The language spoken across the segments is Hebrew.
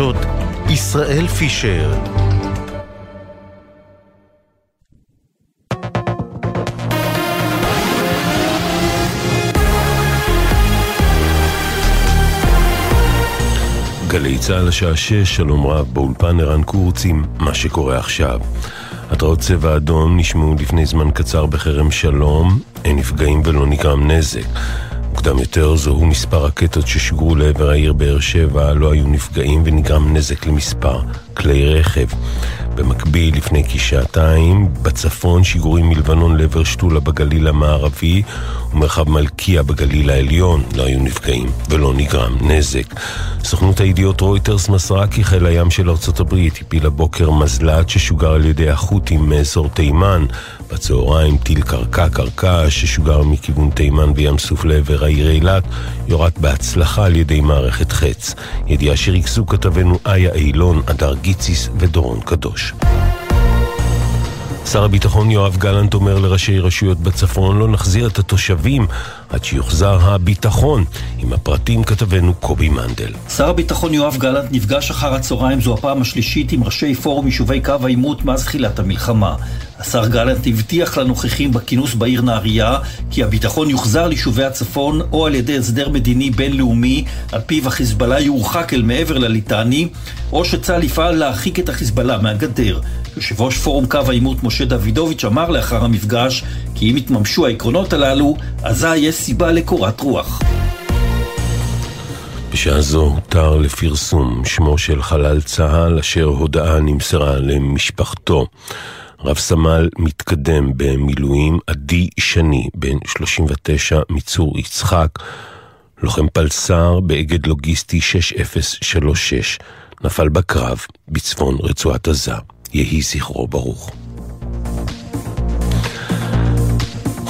החדשות, ישראל פישר גלי צה"ל השעה שש, שלום רב, באולפן ערן קורצים, מה שקורה עכשיו. התרעות צבע אדום נשמעו לפני זמן קצר בכרם שלום, אין נפגעים ולא נגרם נזק. מוקדם יותר זוהו מספר רקטות ששוגרו לעבר העיר באר שבע, לא היו נפגעים ונגרם נזק למספר כלי רכב. במקביל, לפני כשעתיים, בצפון שיגורים מלבנון לעבר שתולה בגליל המערבי ומרחב מלכיה בגליל העליון לא היו נפגעים ולא נגרם נזק. סוכנות הידיעות רויטרס מסרה כי חיל הים של ארצות הברית הפיל הבוקר מזל"ט ששוגר על ידי החות'ים מאזור תימן. בצהריים טיל קרקע קרקע ששוגר מכיוון תימן וים סוף לעבר העיר אילת יורד בהצלחה על ידי מערכת חץ. ידיעה שריכזו כתבנו איה אילון, אדר גיציס ודורון קדוש. שר הביטחון יואב גלנט אומר לראשי רשויות בצפון לא נחזיר את התושבים עד שיוחזר הביטחון. עם הפרטים כתבנו קובי מנדל. שר הביטחון יואב גלנט נפגש אחר הצהריים זו הפעם השלישית עם ראשי פורום יישובי קו העימות מאז תחילת המלחמה. השר גלנט הבטיח לנוכחים בכינוס בעיר נהריה כי הביטחון יוחזר ליישובי הצפון או על ידי הסדר מדיני בינלאומי על פיו החיזבאללה יורחק אל מעבר לליטני או שצה"ל יפעל להרחיק את החיזבאללה מהגדר. יושב ראש פורום קו העימות משה דוידוביץ' אמר לאחר המפגש כי אם יתממשו העקרונות הללו, אזי יש סיבה לקורת רוח. בשעה זו הותר לפרסום שמו של חלל צה"ל אשר הודעה נמסרה למשפחתו. רב סמל מתקדם במילואים עדי שני, בן 39 מצור יצחק, לוחם פלס"ר באגד לוגיסטי 6036, נפל בקרב בצפון רצועת עזה. יהי זכרו ברוך.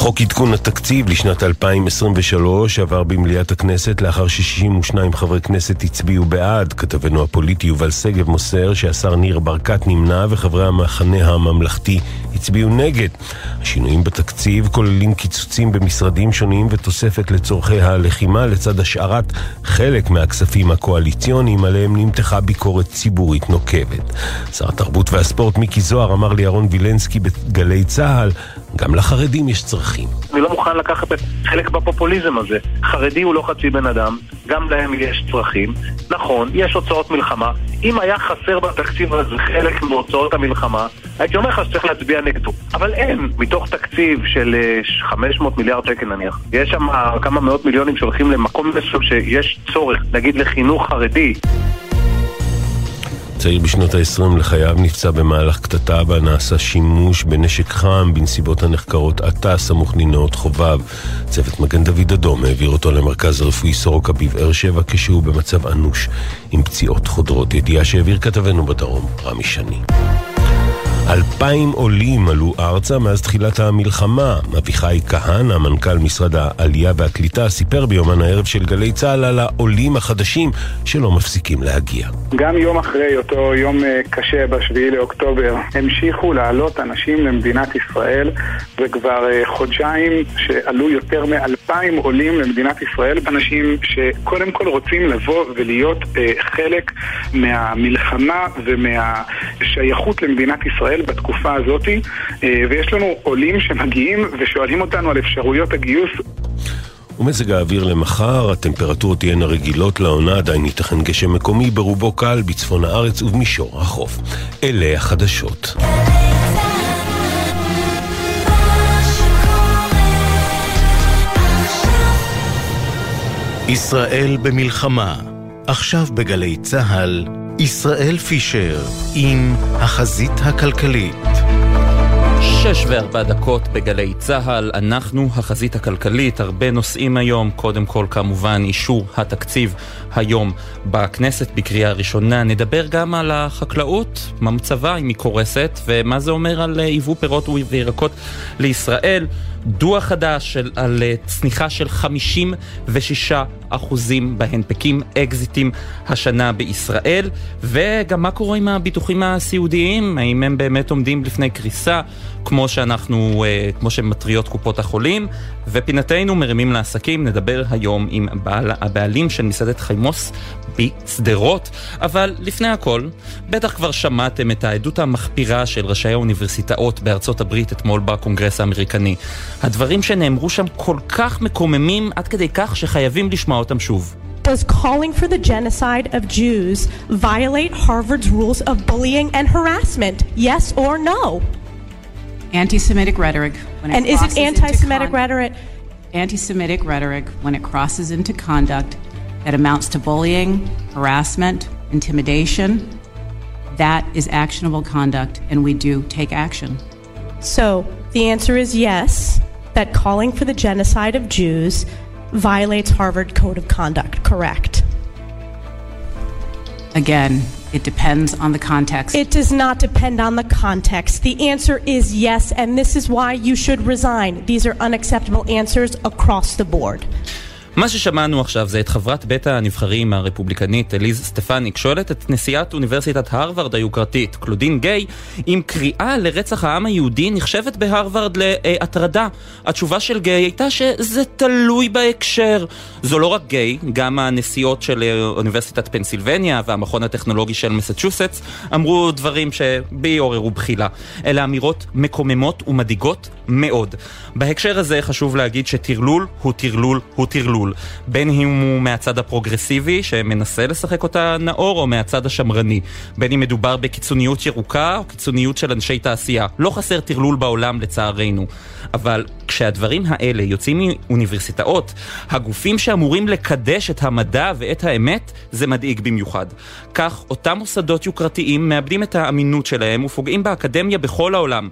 חוק עדכון התקציב לשנת 2023 עבר במליאת הכנסת לאחר ש-62 חברי כנסת הצביעו בעד. כתבנו הפוליטי יובל שגב מוסר שהשר ניר ברקת נמנע וחברי המחנה הממלכתי הצביעו נגד. השינויים בתקציב כוללים קיצוצים במשרדים שונים ותוספת לצורכי הלחימה לצד השארת חלק מהכספים הקואליציוניים עליהם נמתחה ביקורת ציבורית נוקבת. שר התרבות והספורט מיקי זוהר אמר לירון וילנסקי בגלי צה"ל גם לחרדים יש צרכים. אני לא מוכן לקחת חלק בפופוליזם הזה. חרדי הוא לא חצי בן אדם, גם להם יש צרכים. נכון, יש הוצאות מלחמה. אם היה חסר בתקציב הזה חלק מהוצאות המלחמה, הייתי אומר לך שצריך להצביע נגדו. אבל אין, מתוך תקציב של 500 אה, מיליארד שקל נניח, יש שם כמה מאות מיליונים שהולכים למקום מסוים שיש צורך, נגיד לחינוך חרדי. צעיר בשנות ה-20 לחייו נפצע במהלך קטטה בה נעשה שימוש בנשק חם בנסיבות הנחקרות עתה סמוך לנאות חובב. צוות מגן דוד אדום העביר אותו למרכז הרפואי סורוקה בבאר שבע כשהוא במצב אנוש עם פציעות חודרות. ידיעה שהעביר כתבנו בדרום, רמי שני. אלפיים עולים עלו ארצה מאז תחילת המלחמה. אביחי כהנא, מנכ"ל משרד העלייה והקליטה, סיפר ביומן הערב של גלי צה"ל על העולים החדשים שלא מפסיקים להגיע. גם יום אחרי אותו יום אה, קשה בשביעי לאוקטובר, המשיכו לעלות אנשים למדינת ישראל, וכבר אה, חודשיים שעלו יותר מאלפיים עולים למדינת ישראל, אנשים שקודם כל רוצים לבוא ולהיות אה, חלק מהמלחמה ומהשייכות למדינת ישראל. ישראל בתקופה הזאת, אה, ויש לנו עולים שמגיעים ושואלים אותנו על אפשרויות הגיוס. ומזג האוויר למחר, הטמפרטורות תהיינה רגילות לעונה, עדיין ייתכן גשם מקומי, ברובו קל בצפון הארץ ובמישור החוף. אלה החדשות. ישראל במלחמה, עכשיו בגלי צה"ל ישראל פישר עם החזית הכלכלית. שש וארבע דקות בגלי צה"ל, אנחנו החזית הכלכלית, הרבה נושאים היום, קודם כל כמובן אישור התקציב היום בכנסת בקריאה ראשונה, נדבר גם על החקלאות, מה מצבה אם היא קורסת ומה זה אומר על יבוא פירות וירקות לישראל, דוח חדש של, על צניחה של 56 אחוזים בהנפקים, אקזיטים השנה בישראל, וגם מה קורה עם הביטוחים הסיעודיים, האם הם באמת עומדים לפני קריסה. כמו שאנחנו, אה, כמו שמטריות קופות החולים, ופינתנו מרימים לעסקים, נדבר היום עם הבעל, הבעלים של מסעדת חיימוס בשדרות, אבל לפני הכל, בטח כבר שמעתם את העדות המחפירה של ראשי האוניברסיטאות בארצות הברית אתמול בקונגרס האמריקני. הדברים שנאמרו שם כל כך מקוממים עד כדי כך שחייבים לשמוע אותם שוב. Does calling for the genocide of Jews violate Harvard's rules of bullying and harassment? Yes or no? Anti-Semitic rhetoric. When it and is it anti-Semitic rhetoric? Anti-Semitic rhetoric when it crosses into conduct that amounts to bullying, harassment, intimidation, that is actionable conduct, and we do take action. So the answer is yes. That calling for the genocide of Jews violates Harvard Code of Conduct, correct? Again, it depends on the context. It does not depend on the context. The answer is yes, and this is why you should resign. These are unacceptable answers across the board. מה ששמענו עכשיו זה את חברת בית הנבחרים הרפובליקנית אליז סטפניק שואלת את נשיאת אוניברסיטת הרווארד היוקרתית, קלודין גיי, אם קריאה לרצח העם היהודי נחשבת בהרווארד להטרדה. התשובה של גיי הייתה שזה תלוי בהקשר. זו לא רק גיי, גם הנשיאות של אוניברסיטת פנסילבניה והמכון הטכנולוגי של מסצ'וסטס אמרו דברים שבי עוררו בחילה. אלה אמירות מקוממות ומדאיגות מאוד. בהקשר הזה חשוב להגיד שטרלול הוא טרלול הוא טרלול. טרלול, בין אם הוא מהצד הפרוגרסיבי שמנסה לשחק אותה נאור או מהצד השמרני, בין אם מדובר בקיצוניות ירוקה או קיצוניות של אנשי תעשייה. לא חסר טרלול בעולם לצערנו, אבל כשהדברים האלה יוצאים מאוניברסיטאות, הגופים שאמורים לקדש את המדע ואת האמת, זה מדאיג במיוחד. כך אותם מוסדות יוקרתיים מאבדים את האמינות שלהם ופוגעים באקדמיה בכל העולם.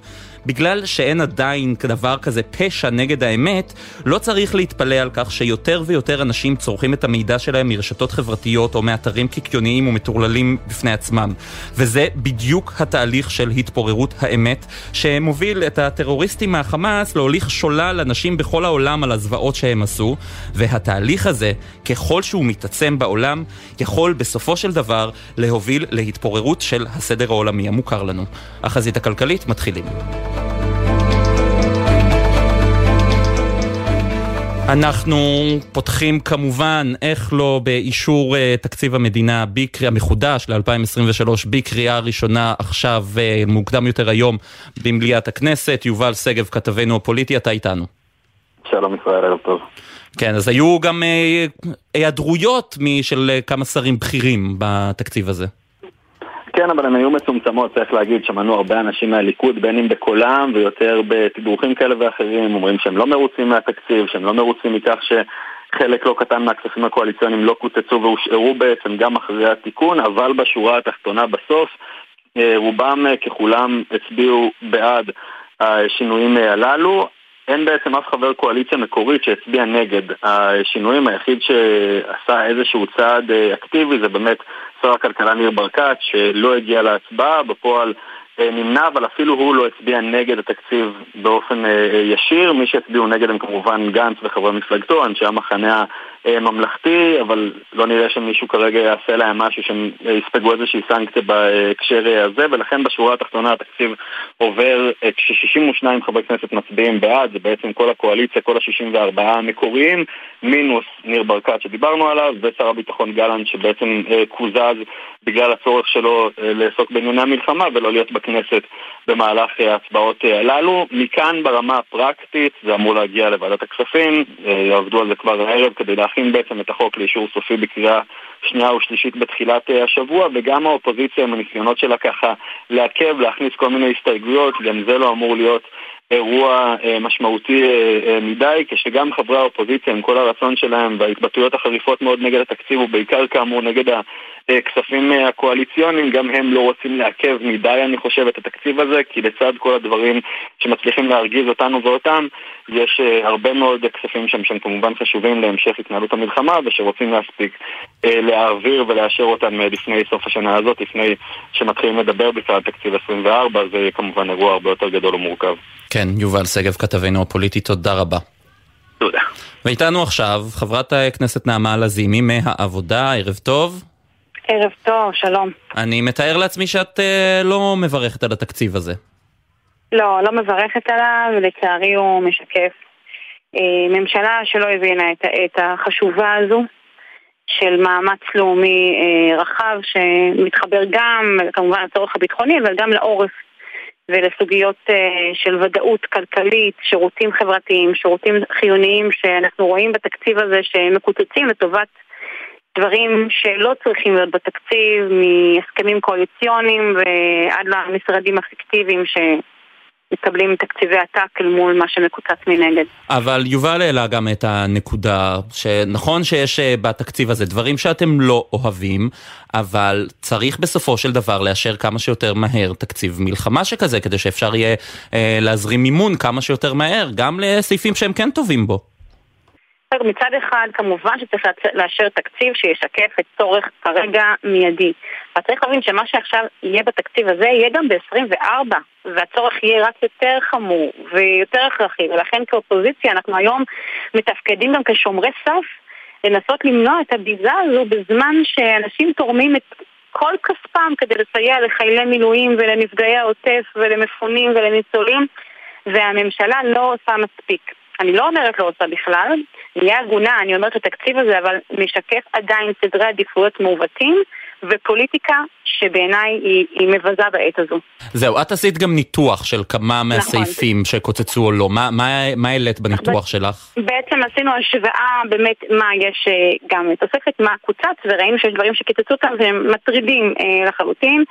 בגלל שאין עדיין דבר כזה פשע נגד האמת, לא צריך להתפלא על כך שיותר ויותר אנשים צורכים את המידע שלהם מרשתות חברתיות או מאתרים קיקיוניים ומטורללים בפני עצמם. וזה בדיוק התהליך של התפוררות האמת, שמוביל את הטרוריסטים מהחמאס להוליך שולל אנשים בכל העולם על הזוועות שהם עשו, והתהליך הזה, ככל שהוא מתעצם בעולם, יכול בסופו של דבר להוביל להתפוררות של הסדר העולמי המוכר לנו. החזית הכלכלית מתחילים. אנחנו פותחים כמובן, איך לא, באישור uh, תקציב המדינה בקריאה מחודש ל-2023 בקריאה ראשונה עכשיו, uh, מוקדם יותר היום, במליאת הכנסת. יובל שגב, כתבנו הפוליטי, אתה איתנו. שלום ישראל, ערב טוב. כן, אז היו גם uh, היעדרויות של uh, כמה שרים בכירים בתקציב הזה. כן, אבל הן היו מצומצמות, צריך להגיד, שמענו הרבה אנשים מהליכוד, בין אם בקולם ויותר בתדרוכים כאלה ואחרים, אומרים שהם לא מרוצים מהתקציב, שהם לא מרוצים מכך שחלק לא קטן מהכספים הקואליציוניים לא קוצצו והושארו בעצם גם אחרי התיקון, אבל בשורה התחתונה בסוף, אה, רובם אה, ככולם הצביעו בעד השינויים הללו. אין בעצם אף חבר קואליציה מקורית שהצביע נגד. השינויים היחיד שעשה איזשהו צעד אה, אקטיבי זה באמת שר הכלכלה ניר ברקת, שלא הגיע להצבעה, בפועל נמנע, אבל אפילו הוא לא הצביע נגד התקציב באופן אה, ישיר. מי שהצביעו נגד הם כמובן גנץ וחברי מפלגתו, אנשי המחנה הממלכתי, אבל לא נראה שמישהו כרגע יעשה להם משהו שהם יספגו איזושהי סנקציה בהקשר הזה, ולכן בשורה התחתונה התקציב עובר כש-62 חברי כנסת מצביעים בעד, זה בעצם כל הקואליציה, כל ה-64 המקוריים, מינוס ניר ברקת שדיברנו עליו, ושר הביטחון גלנט שבעצם קוזז בגלל הצורך שלו לעסוק בענייני המלחמה ולא להיות בכנסת במהלך ההצבעות הללו. מכאן ברמה הפרקטית זה אמור להגיע לוועדת הכספים, יעבדו על זה כבר הערב כדי להכין בעצם את החוק לאישור סופי בקריאה שנייה ושלישית בתחילת השבוע, וגם האופוזיציה עם הניסיונות שלה ככה לעכב, להכניס כל מיני הסתייגויות, גם זה לא אמור להיות אירוע אה, משמעותי אה, אה, מדי, כשגם חברי האופוזיציה עם כל הרצון שלהם וההתבטאויות החריפות מאוד נגד התקציב ובעיקר כאמור נגד הכספים הקואליציוניים, גם הם לא רוצים לעכב מדי אני חושב את התקציב הזה, כי לצד כל הדברים שמצליחים להרגיז אותנו ואותם, יש הרבה מאוד כספים שם שהם כמובן חשובים להמשך התנהלות המלחמה ושרוצים להספיק להעביר ולאשר אותם לפני סוף השנה הזאת, לפני שמתחילים לדבר בכלל על תקציב 24, זה כמובן אירוע הרבה יותר גדול ומורכב. כן, יובל שגב כתבנו הפוליטי, תודה רבה. תודה. ואיתנו עכשיו חברת הכנסת נעמה לזימי מהעבודה, ערב טוב. ערב טוב, שלום. אני מתאר לעצמי שאת uh, לא מברכת על התקציב הזה. לא, לא מברכת עליו, לצערי הוא משקף אה, ממשלה שלא הבינה את העת החשובה הזו של מאמץ לאומי אה, רחב שמתחבר גם כמובן לצורך הביטחוני אבל גם לעורף ולסוגיות uh, של ודאות כלכלית, שירותים חברתיים, שירותים חיוניים שאנחנו רואים בתקציב הזה שמקוצצים לטובת דברים שלא צריכים להיות בתקציב, מהסכמים קואליציוניים ועד למשרדים הפיקטיביים ש... מקבלים תקציבי עתק אל מול מה שמקוצץ מנגד. אבל יובל העלה גם את הנקודה, שנכון שיש אה, בתקציב הזה דברים שאתם לא אוהבים, אבל צריך בסופו של דבר לאשר כמה שיותר מהר תקציב מלחמה שכזה, כדי שאפשר יהיה אה, להזרים מימון כמה שיותר מהר, גם לסעיפים שהם כן טובים בו. מצד אחד, כמובן שצריך לאשר תקציב שישקף את צורך כרגע מיידי. אבל צריך להבין שמה שעכשיו יהיה בתקציב הזה יהיה גם ב-24, והצורך יהיה רק יותר חמור ויותר הכרחי, ולכן כאופוזיציה אנחנו היום מתפקדים גם כשומרי סף לנסות למנוע את הביזה הזו בזמן שאנשים תורמים את כל כספם כדי לסייע לחיילי מילואים ולנפגעי העוטף ולמפונים ולניצולים, והממשלה לא עושה מספיק. אני לא אומרת לא עושה בכלל, נהיה הגונה, אני אומרת התקציב הזה, אבל משקף עדיין סדרי עדיפויות מעוותים ופוליטיקה שבעיניי היא, היא מבזה בעת הזו. זהו, את עשית גם ניתוח של כמה נכון. מהסעיפים נכון. שקוצצו או לא. מה, מה, מה העלית בניתוח שלך? בעצם עשינו השוואה באמת מה יש אה, גם תוספת, מה קוצץ, וראינו שיש דברים שקיצצו אותם והם מטרידים אה, לחלוטין.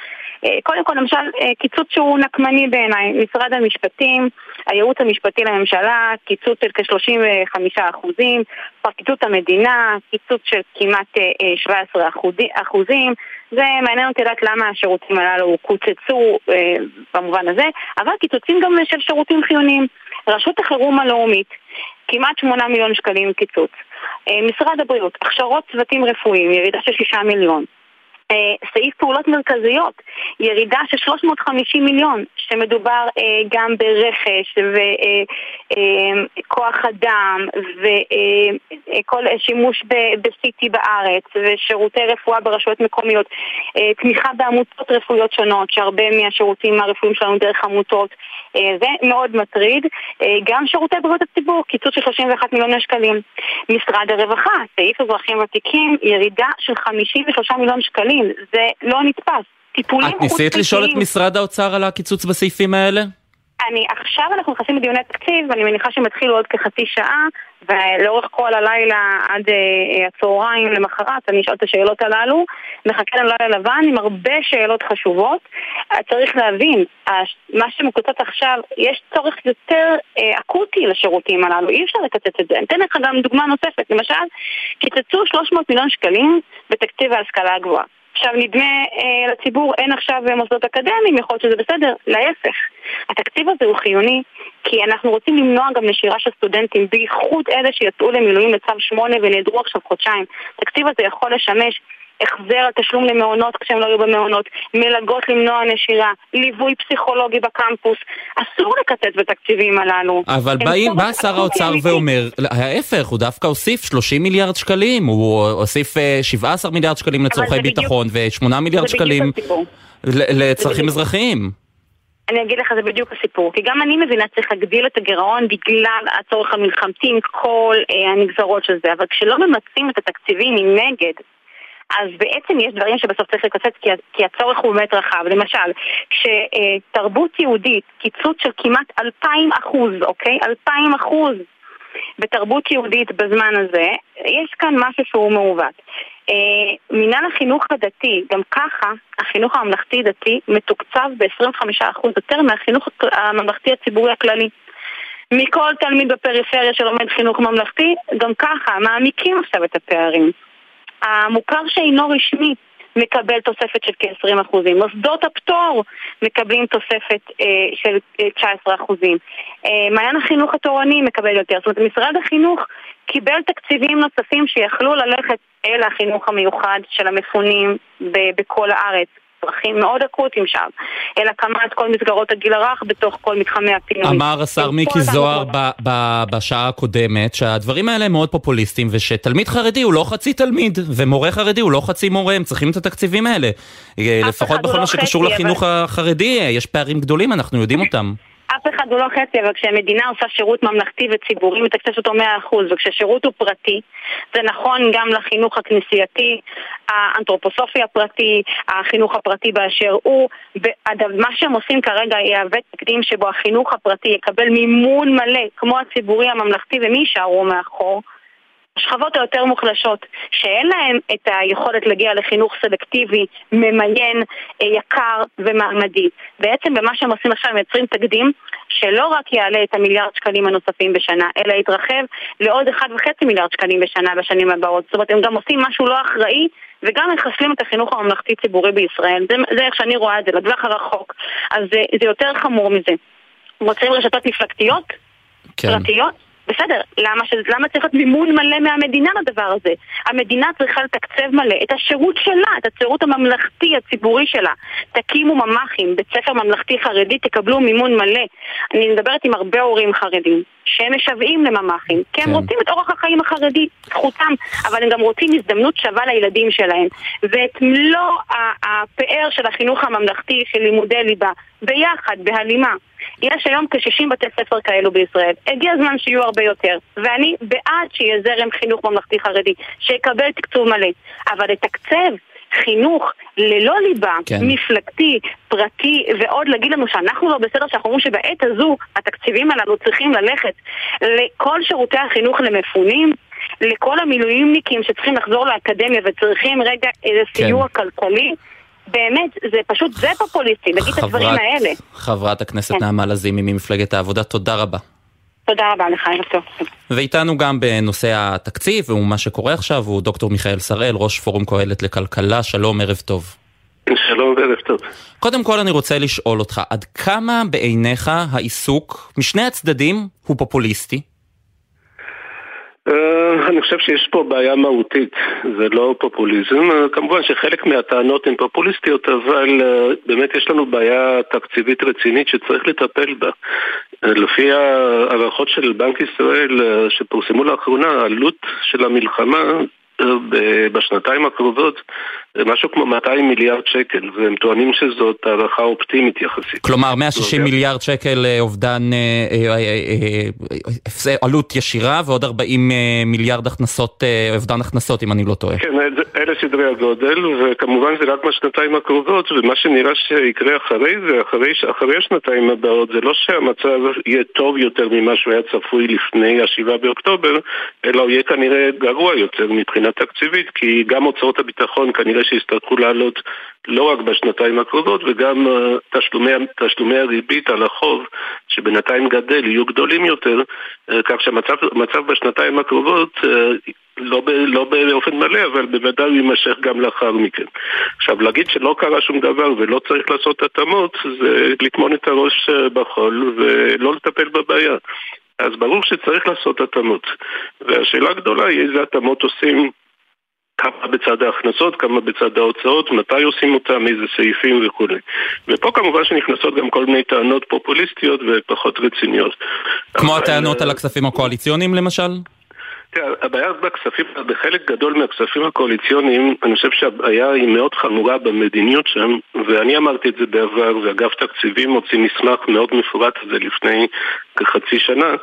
אה, קודם כל, למשל, אה, קיצוץ שהוא נקמני בעיניי. משרד המשפטים, הייעוץ המשפטי לממשלה, קיצוץ של כ-35 אחוזים, פרקליטות המדינה, קיצוץ של כמעט 17 אה, אחוזים. זה מעניין אותי לדעת למה השירותים הללו קוצצו במובן הזה, אבל קיצוצים גם של שירותים חיוניים. רשות החירום הלאומית, כמעט 8 מיליון שקלים קיצוץ. משרד הבריאות, הכשרות צוותים רפואיים, ירידה של 6 מיליון. אה, סעיף פעולות מרכזיות, ירידה של 350 מיליון, שמדובר אה, גם ברכש וכוח אה, אדם וכל שימוש ב-CT בארץ ושירותי רפואה ברשויות מקומיות, תמיכה בעמותות רפואיות שונות, שהרבה מהשירותים הרפואיים שלנו דרך עמותות, זה מאוד מטריד. גם שירותי בריאות הציבור, קיצוץ של 31 מיליון שקלים. משרד הרווחה, סעיף אזרחים ותיקים, ירידה של 53 מיליון שקלים. שקלים, זה לא נתפס. טיפולים את ניסית לשאול את משרד האוצר על הקיצוץ בסעיפים האלה? אני, עכשיו אנחנו נכנסים לדיוני תקציב, ואני מניחה שהם יתחילו עוד כחצי שעה, ולאורך כל הלילה עד uh, הצהריים למחרת אני אשאל את השאלות הללו. מחכה לנו לילה לבן עם הרבה שאלות חשובות. צריך להבין, מה שמקוצץ עכשיו, יש צורך יותר uh, אקוטי לשירותים הללו, אי אפשר לקצץ את זה. אני אתן לך גם דוגמה נוספת, למשל, קיצצו 300 מיליון שקלים בתקציב ההשכלה הגבוהה. עכשיו נדמה אה, לציבור אין עכשיו מוסדות אקדמיים, יכול להיות שזה בסדר, להפך. התקציב הזה הוא חיוני כי אנחנו רוצים למנוע גם נשירה של סטודנטים, בייחוד אלה שיצאו למילואים לצו 8 ונעדרו עכשיו חודשיים. התקציב הזה יכול לשמש החזר על תשלום למעונות כשהם לא היו במעונות, מלגות למנוע נשירה, ליווי פסיכולוגי בקמפוס. אסור לקצץ בתקציבים הללו. אבל באים, בא שר האוצר ואומר, ההפך, הוא דווקא הוסיף 30 מיליארד שקלים, הוא הוסיף 17 אה, מיליארד שקלים לצורכי ביטחון ו-8 מיליארד שקלים לצרכים אזרחיים. אני אגיד לך, זה בדיוק הסיפור. כי גם אני מבינה צריך להגדיל את הגירעון בגלל הצורך המלחמתי עם כל אה, הנגזרות של זה, אבל כשלא ממצים את התקציבים מנגד, אז בעצם יש דברים שבסוף צריך לקצץ כי, כי הצורך הוא באמת רחב. למשל, כשתרבות יהודית, קיצוץ של כמעט אלפיים אחוז, אוקיי? אלפיים אחוז בתרבות יהודית בזמן הזה, יש כאן משהו שהוא מעוות. אה, מינהל החינוך הדתי, גם ככה, החינוך הממלכתי-דתי מתוקצב ב-25% יותר מהחינוך הממלכתי הציבורי הכללי. מכל תלמיד בפריפריה שלומד חינוך ממלכתי, גם ככה מעמיקים עכשיו את הפערים. המוכר שאינו רשמי מקבל תוספת של כ-20%. מוסדות הפטור מקבלים תוספת אה, של 19%. אה, מעיין החינוך התורני מקבל יותר. זאת אומרת, משרד החינוך קיבל תקציבים נוספים שיכלו ללכת אל החינוך המיוחד של המפונים בכל הארץ. צרכים מאוד אקוטיים שם, אלא הקמת כל מסגרות הגיל הרך בתוך כל מתחמי הפינוי. אמר השר מיקי זוהר ב- ב- בשעה הקודמת שהדברים האלה הם מאוד פופוליסטיים ושתלמיד חרדי הוא לא חצי תלמיד ומורה חרדי הוא לא חצי מורה, הם צריכים את התקציבים האלה. לפחות בכל לא מה שקשור לחינוך אבל... החרדי יש פערים גדולים, אנחנו יודעים אותם. אחד הוא לא חצי, אבל כשהמדינה עושה שירות ממלכתי וציבורי, מתקצבת אותו 100%, וכששירות הוא פרטי, זה נכון גם לחינוך הכנסייתי, האנתרופוסופי הפרטי, החינוך הפרטי באשר הוא. מה שהם עושים כרגע יהווה תקדים שבו החינוך הפרטי יקבל מימון מלא, כמו הציבורי הממלכתי, ומי יישארו מאחור? השכבות היותר מוחלשות, שאין להן את היכולת להגיע לחינוך סלקטיבי, ממיין, אה, יקר ומעמדי. בעצם במה שהם עושים עכשיו הם יוצרים תקדים שלא רק יעלה את המיליארד שקלים הנוספים בשנה, אלא יתרחב לעוד 1.5 מיליארד שקלים בשנה בשנים הבאות. זאת אומרת, הם גם עושים משהו לא אחראי וגם מחסלים את החינוך הממלכתי-ציבורי בישראל. זה, זה איך שאני רואה את זה, לטווח הרחוק. אז זה, זה יותר חמור מזה. רוצים רשתות מפלגתיות? כן. פרטיות? בסדר, למה, ש... למה צריך להיות מימון מלא מהמדינה לדבר הזה? המדינה צריכה לתקצב מלא את השירות שלה, את השירות הממלכתי, הציבורי שלה. תקימו ממ"חים, בית ספר ממלכתי חרדי, תקבלו מימון מלא. אני מדברת עם הרבה הורים חרדים, שהם משוועים לממ"חים, כי הם כן. רוצים את אורח החיים החרדי, זכותם, אבל הם גם רוצים הזדמנות שווה לילדים שלהם. ואת מלוא הפאר של החינוך הממלכתי, של לימודי ליבה, ביחד, בהלימה. יש היום כ-60 בתי ספר כאלו בישראל. הגיע הזמן שיהיו הרבה יותר. ואני בעד שיהיה זרם חינוך ממלכתי חרדי, שיקבל תקצוב מלא. אבל לתקצב חינוך ללא ליבה, כן. מפלגתי, פרטי, ועוד להגיד לנו שאנחנו לא בסדר, שאנחנו אומרים שבעת הזו התקציבים הללו צריכים ללכת לכל שירותי החינוך למפונים, לכל המילואימניקים שצריכים לחזור לאקדמיה וצריכים רגע איזה סיוע כן. כלכלי. באמת, זה פשוט, זה פופוליסטי, להגיד את הדברים האלה. חברת הכנסת כן. נעמה לזימי ממפלגת העבודה, תודה רבה. תודה רבה לך, ערב טוב. ואיתנו גם בנושא התקציב ומה שקורה עכשיו הוא דוקטור מיכאל שראל, ראש פורום קהלת לכלכלה, שלום, ערב טוב. שלום וערב טוב. קודם כל אני רוצה לשאול אותך, עד כמה בעיניך העיסוק משני הצדדים הוא פופוליסטי? Uh, אני חושב שיש פה בעיה מהותית, זה לא פופוליזם. Uh, כמובן שחלק מהטענות הן פופוליסטיות, אבל uh, באמת יש לנו בעיה תקציבית רצינית שצריך לטפל בה. לפי הערכות של בנק ישראל שפורסמו לאחרונה, העלות של המלחמה בשנתיים הקרובות משהו כמו 200 מיליארד שקל, והם טוענים שזאת הערכה אופטימית יחסית. כלומר 160 מיליארד שקל אה, אובדן אה, אה, עלות ישירה ועוד 40 מיליארד הכנסות, אובדן הכנסות אם אני לא טועה. כן, אלה סדרי הגודל, וכמובן זה רק בשנתיים הקרובות, ומה שנראה שיקרה אחרי זה, אחרי, אחרי השנתיים הבאות, זה לא שהמצב יהיה טוב יותר ממה שהוא היה צפוי לפני ה-7 באוקטובר, אלא הוא יהיה כנראה גרוע יותר מבחינה תקציבית, כי גם הוצאות הביטחון כנראה שיצטרכו לעלות לא רק בשנתיים הקרובות וגם uh, תשלומי, תשלומי הריבית על החוב שבינתיים גדל יהיו גדולים יותר uh, כך שהמצב בשנתיים הקרובות uh, לא, ב, לא באופן מלא אבל בוודאי הוא יימשך גם לאחר מכן. עכשיו להגיד שלא קרה שום דבר ולא צריך לעשות התאמות זה לטמון את הראש בחול ולא לטפל בבעיה אז ברור שצריך לעשות התאמות והשאלה הגדולה היא איזה התאמות עושים כמה בצד ההכנסות, כמה בצד ההוצאות, מתי עושים אותם, איזה סעיפים וכולי. ופה כמובן שנכנסות גם כל מיני טענות פופוליסטיות ופחות רציניות. כמו אבל... הטענות על הכספים הקואליציוניים למשל? תראה, הבעיה בכספים, בחלק גדול מהכספים הקואליציוניים, אני חושב שהבעיה היא מאוד חמורה במדיניות שם, ואני אמרתי את זה בעבר, ואגף תקציבים הוציא מסמך מאוד מפורט על זה לפני כחצי שנה.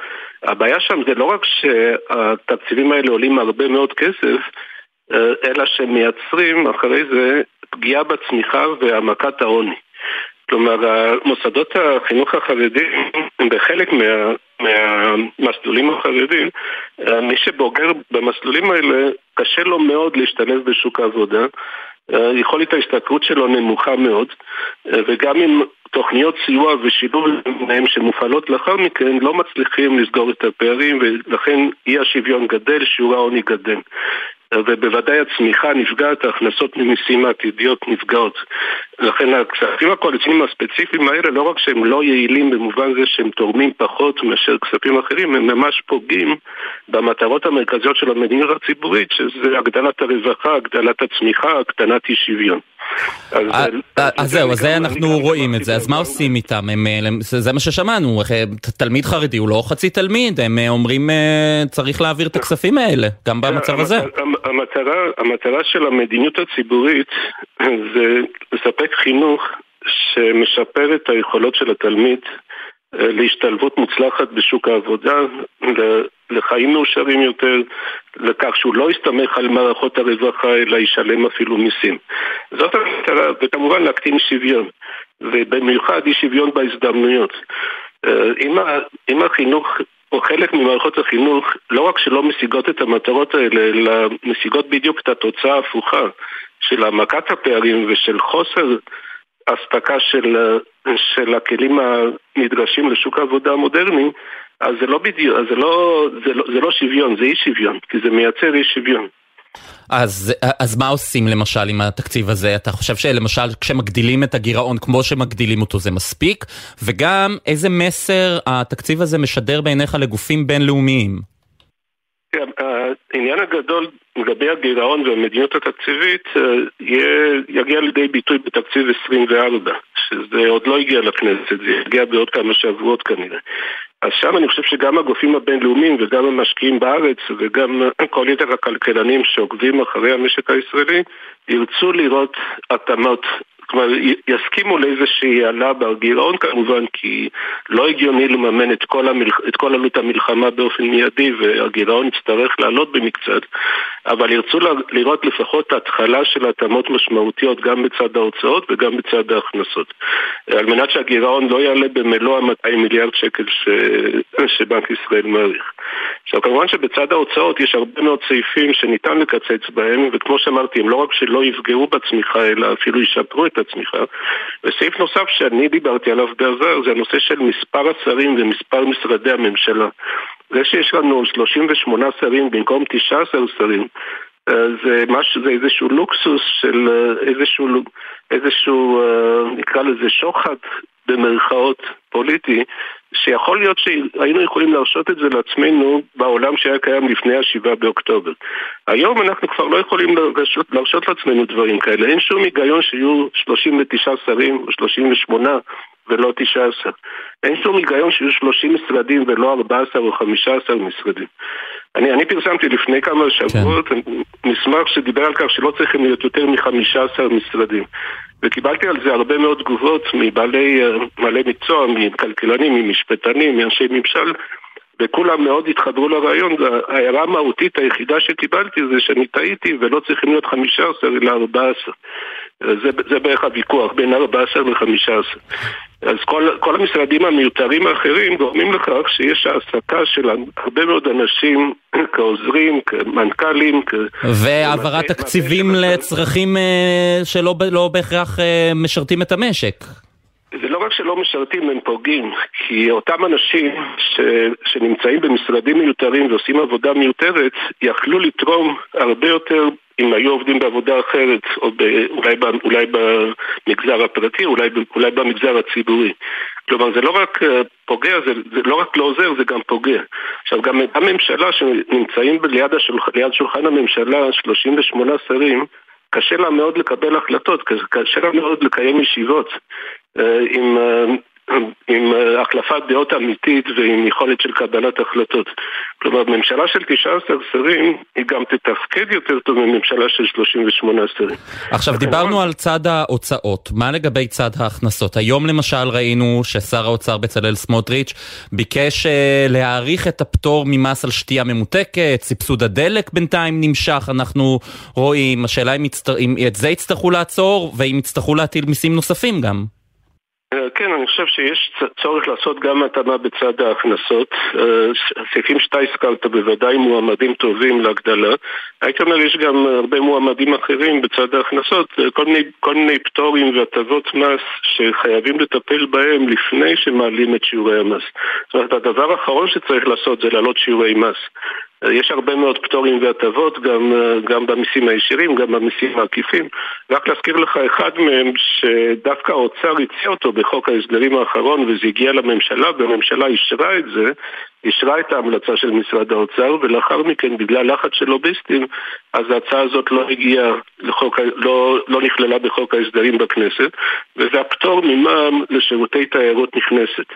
הבעיה שם זה לא רק שהתקציבים האלה עולים הרבה מאוד כסף, אה, אלא שמייצרים אחרי זה פגיעה בצמיחה והעמקת העוני. כלומר, מוסדות החינוך החרדים הם בחלק מה, מהמסלולים החרדים, אה, מי שבוגר במסלולים האלה, קשה לו מאוד להשתלב בשוק העבודה, אה, יכולת ההשתכרות שלו נמוכה מאוד, וגם אם תוכניות סיוע ושילוב להם שמופעלות לאחר מכן לא מצליחים לסגור את הפערים ולכן אי השוויון גדל, שיעור העוני גדל. ובוודאי הצמיחה נפגעת, ההכנסות ממיסים העתידיות נפגעות. לכן הכספים הקואליציוניים הספציפיים האלה, לא רק שהם לא יעילים במובן זה שהם תורמים פחות מאשר כספים אחרים, הם ממש פוגעים במטרות המרכזיות של המדיניות הציבורית, שזה הגדלת הרווחה, הגדלת הצמיחה, הקטנת אי שוויון. אז אה, אה, זהו, אז זה אנחנו רואים את זה, אז מה עושים איתם? זה מה ששמענו, תלמיד חרדי הוא לא חצי תלמיד, הם אה, אומרים צריך להעביר את הכספים האלה, גם במצב הזה. המטרה של המדיניות הציבורית זה לספק חינוך שמשפר את היכולות של התלמיד להשתלבות מוצלחת בשוק העבודה, לחיים מאושרים יותר, לכך שהוא לא יסתמך על מערכות הרווחה אלא ישלם אפילו מיסים. זאת המטרה, וכמובן להקטין שוויון, ובמיוחד אי שוויון בהזדמנויות. אם, אם החינוך או חלק ממערכות החינוך לא רק שלא משיגות את המטרות האלה, אלא משיגות בדיוק את התוצאה ההפוכה של העמקת הפערים ושל חוסר אספקה של, של הכלים הנדרשים לשוק העבודה המודרני, אז זה לא בדיוק, זה לא, זה לא, זה לא שוויון, זה אי שוויון, כי זה מייצר אי שוויון. אז, אז מה עושים למשל עם התקציב הזה? אתה חושב שלמשל כשמגדילים את הגירעון כמו שמגדילים אותו זה מספיק? וגם איזה מסר התקציב הזה משדר בעיניך לגופים בינלאומיים? העניין הגדול לגבי הגירעון והמדיניות התקציבית אה, יגיע לידי ביטוי בתקציב 24, שזה עוד לא הגיע לכנסת, זה יגיע בעוד כמה שבועות כנראה. אז שם אני חושב שגם הגופים הבינלאומיים וגם המשקיעים בארץ וגם כל יתר הכלכלנים שעוקבים אחרי המשק הישראלי ירצו לראות התאמות כלומר, יסכימו לאיזושהי העלאה בגירעון כמובן, כי לא הגיוני לממן את כל, המלח... את כל עלות המלחמה באופן מיידי והגירעון יצטרך לעלות במקצת, אבל ירצו לראות לפחות התחלה של התאמות משמעותיות גם בצד ההוצאות וגם בצד ההכנסות. על מנת שהגירעון לא יעלה במלוא ה-200 מיליארד שקל ש... שבנק ישראל מעריך. עכשיו כמובן שבצד ההוצאות יש הרבה מאוד סעיפים שניתן לקצץ בהם, וכמו שאמרתי, הם לא רק שלא יפגעו בצמיחה, אלא אפילו ישפרו את הצמיחה. וסעיף נוסף שאני דיברתי עליו בעבר זה הנושא של מספר השרים ומספר משרדי הממשלה. זה שיש לנו 38 שרים במקום 19 שרים, אה, זה, מש, זה איזשהו לוקסוס של אה, איזשהו, איזשהו אה, נקרא לזה שוחד במרכאות פוליטי, שיכול להיות שהיינו יכולים להרשות את זה לעצמנו בעולם שהיה קיים לפני השבעה באוקטובר. היום אנחנו כבר לא יכולים להרשות, להרשות לעצמנו דברים כאלה. אין שום היגיון שיהיו 39 שרים או 38 ולא 19. אין שום היגיון שיהיו 30 משרדים ולא 14 או 15 משרדים. אני, אני פרסמתי לפני כמה שבועות כן. מסמך שדיבר על כך שלא צריכים להיות יותר מ-15 משרדים. וקיבלתי על זה הרבה מאוד תגובות מבעלי מקצוע, מכלכלנים, ממשפטנים, מאנשי ממשל, וכולם מאוד התחברו לרעיון, ההערה המהותית היחידה שקיבלתי זה שאני טעיתי ולא צריכים להיות 15 אלא 14. זה, זה בערך הוויכוח, בין 14 ל-15. אז כל, כל המשרדים המיותרים האחרים גורמים לכך שיש העסקה של הרבה מאוד אנשים כעוזרים, כמנכ"לים, כ... והעברת תקציבים לצרכים אה, שלא לא בהכרח אה, משרתים את המשק. זה לא רק שלא משרתים, הם פוגעים, כי אותם אנשים ש, שנמצאים במשרדים מיותרים ועושים עבודה מיותרת, יכלו לתרום הרבה יותר אם היו עובדים בעבודה אחרת, או ב, אולי, ב, אולי במגזר הפרטי, אולי, אולי במגזר הציבורי. כלומר, זה לא רק אה, פוגע, זה, זה לא רק לא עוזר, זה גם פוגע. עכשיו, גם הממשלה שנמצאים ליד, השולח, ליד שולחן הממשלה, 38 שרים, קשה לה מאוד לקבל החלטות, קשה לה מאוד לקיים ישיבות אה, עם אה, עם אה, החלפת דעות אמיתית ועם יכולת של קבלת החלטות. כלומר, ממשלה של 19 שרים היא גם תתפקד יותר טוב מממשלה של 38 שרים. עכשיו, דיברנו על צד ההוצאות, מה לגבי צד ההכנסות? היום למשל ראינו ששר האוצר בצלאל סמוטריץ' ביקש uh, להאריך את הפטור ממס על שתייה ממותקת, סבסוד הדלק בינתיים נמשך, אנחנו רואים, השאלה אם, יצטר... אם את זה יצטרכו לעצור ואם יצטרכו להטיל מיסים נוספים גם. אה, כן, אני חושב שיש צורך לעשות גם התאמה בצד ההכנסות. אה, הסעיפים שאתה הזכרת בוודאי מועמדים טובים להגדלה. הייתי אומר, יש גם הרבה מועמדים אחרים בצד ההכנסות, אה, כל מיני, כל מיני פטורים והטבות מס שחייבים לטפל בהם לפני שמעלים את שיעורי המס. זאת אומרת, הדבר האחרון שצריך לעשות זה להעלות שיעורי מס. יש הרבה מאוד פטורים והטבות, גם, גם במיסים הישירים, גם במיסים העקיפים. רק להזכיר לך אחד מהם, שדווקא האוצר הציע אותו בחוק ההסדרים האחרון, וזה הגיע לממשלה, והממשלה אישרה את זה, אישרה את ההמלצה של משרד האוצר, ולאחר מכן, בגלל לחץ של לוביסטים, אז ההצעה הזאת לא הגיעה, לחוק, לא, לא נכללה בחוק ההסדרים בכנסת, וזה הפטור ממע"מ לשירותי תיירות נכנסת.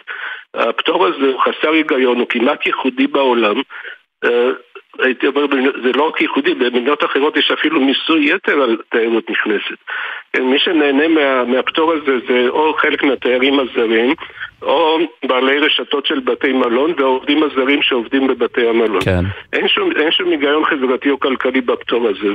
הפטור הזה הוא חסר היגיון, הוא כמעט ייחודי בעולם. אה, הייתי אומר, זה לא רק ייחודי, במדינות אחרות יש אפילו מיסוי יתר על תיירות נכנסת. כן, מי שנהנה מה, מהפטור הזה זה או חלק מהתיירים הזרים, או בעלי רשתות של בתי מלון והעובדים הזרים שעובדים בבתי המלון. כן. אין שום, אין שום היגיון חברתי או כלכלי בפטור הזה,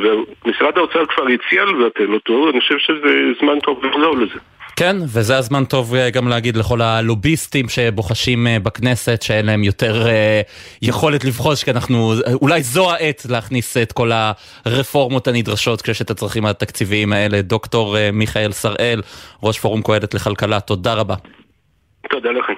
ומשרד האוצר כבר הציע לבטל אותו, אני חושב שזה זמן טוב לחזור לזה. כן, וזה הזמן טוב אה, גם להגיד לכל הלוביסטים שבוחשים אה, בכנסת שאין להם יותר אה, יכולת לבחוש, כי אנחנו, אולי זו העת להכניס את כל הרפורמות הנדרשות כשיש את הצרכים התקציביים האלה. דוקטור מיכאל שראל, ראש פורום קהלת לכלכלה, תודה רבה. תודה לכם.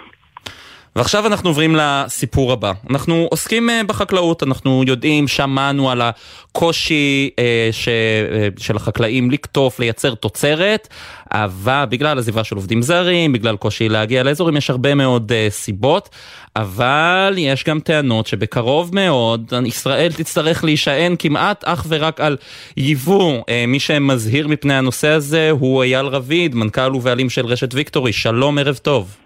ועכשיו אנחנו עוברים לסיפור הבא. אנחנו עוסקים בחקלאות, אנחנו יודעים, שמענו על הקושי אה, ש, אה, של החקלאים לקטוף, לייצר תוצרת, אבל בגלל עזיבה של עובדים זרים, בגלל קושי להגיע לאזורים, יש הרבה מאוד אה, סיבות, אבל יש גם טענות שבקרוב מאוד ישראל תצטרך להישען כמעט אך ורק על ייבוא. אה, מי שמזהיר מפני הנושא הזה הוא אייל רביד, מנכ"ל ובעלים של רשת ויקטורי. שלום, ערב טוב.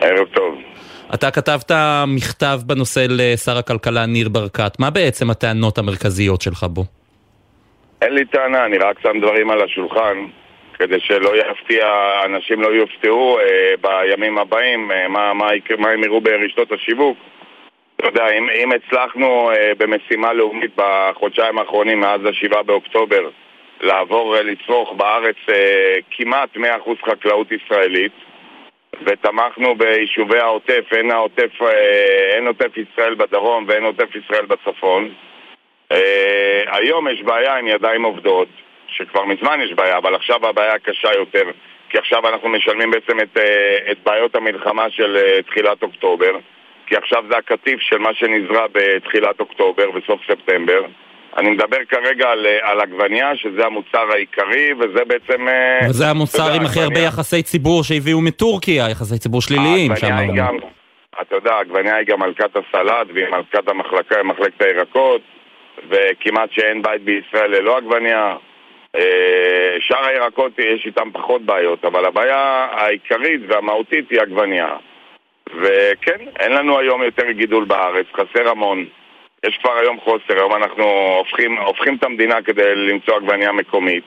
ערב טוב. אתה כתבת מכתב בנושא לשר הכלכלה ניר ברקת, מה בעצם הטענות המרכזיות שלך בו? אין לי טענה, אני רק שם דברים על השולחן כדי שלא יפתיע, אנשים לא יופתעו אה, בימים הבאים, אה, מה, מה, מה הם יראו ברשתות השיווק. אתה יודע, אם, אם הצלחנו אה, במשימה לאומית בחודשיים האחרונים מאז ה-7 באוקטובר לעבור אה, לצרוך בארץ אה, כמעט 100% חקלאות ישראלית, ותמכנו ביישובי העוטף, אין, העוטף, אה, אין עוטף ישראל בדרום ואין עוטף ישראל בצפון. אה, היום יש בעיה עם ידיים עובדות, שכבר מזמן יש בעיה, אבל עכשיו הבעיה קשה יותר, כי עכשיו אנחנו משלמים בעצם את, אה, את בעיות המלחמה של תחילת אוקטובר, כי עכשיו זה הקטיף של מה שנזרע בתחילת אוקטובר, בסוף ספטמבר. אני מדבר כרגע על, על עגבניה, שזה המוצר העיקרי, וזה בעצם... אה, וזה המוצר עם הכי הרבה יחסי ציבור שהביאו מטורקיה, יחסי ציבור שליליים שם. גם, אתה יודע, העגבניה היא גם מלכת הסלט, והיא מלכת המחלקה, מחלקת הירקות, וכמעט שאין בית בישראל ללא עגבניה. אה, שאר הירקות יש איתם פחות בעיות, אבל הבעיה העיקרית והמהותית היא עגבניה. וכן, אין לנו היום יותר גידול בארץ, חסר המון. יש כבר היום חוסר, היום אנחנו הופכים, הופכים את המדינה כדי למצוא עגבניה מקומית,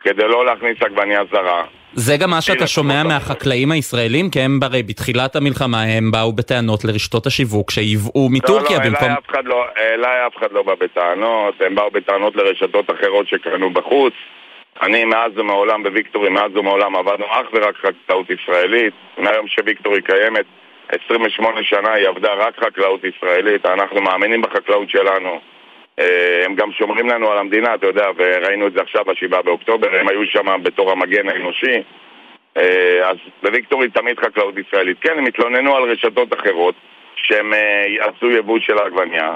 כדי לא להכניס עגבניה זרה. זה גם מה שאתה שומע מהחקלאים הישראלים, כי הם הרי בתחילת המלחמה הם באו בטענות לרשתות השיווק שייבאו מטורקיה לא, לא, במקום... אף, לא, אליי אף אחד לא בא בטענות, הם באו בטענות לרשתות אחרות שקנו בחוץ. אני מאז ומעולם בוויקטורי, מאז ומעולם עבדנו אך ורק חקלאות ישראלית. מהיום שוויקטורי קיימת, 28 שנה היא עבדה רק חקלאות ישראלית, אנחנו מאמינים בחקלאות שלנו. אה, הם גם שומרים לנו על המדינה, אתה יודע, וראינו את זה עכשיו ב-7 באוקטובר, הם היו שם בתור המגן האנושי. אה, אז בוויקטורי תמיד חקלאות ישראלית. כן, הם התלוננו על רשתות אחרות שהם אה, יבוא של העגבניה,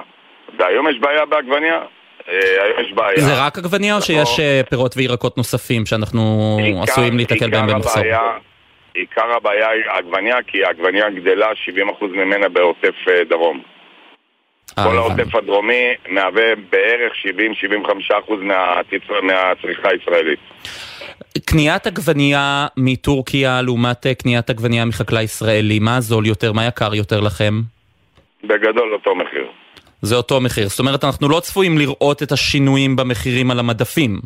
והיום יש בעיה בעגבניה. היום יש בעיה. זה רק עגבניה או שיש פירות וירקות נוספים שאנחנו עשויים להתקל בהם במחסור? עיקר הבעיה היא העגבניה, כי העגבניה גדלה 70% ממנה בעוטף דרום. אה, כל העוטף הדרומי מהווה בערך 70-75% מהצריכה הישראלית. קניית עגבנייה מטורקיה לעומת אה, קניית עגבנייה מחקלאי ישראלי, מה זול יותר, מה יקר יותר לכם? בגדול אותו מחיר. זה אותו מחיר, זאת אומרת אנחנו לא צפויים לראות את השינויים במחירים על המדפים.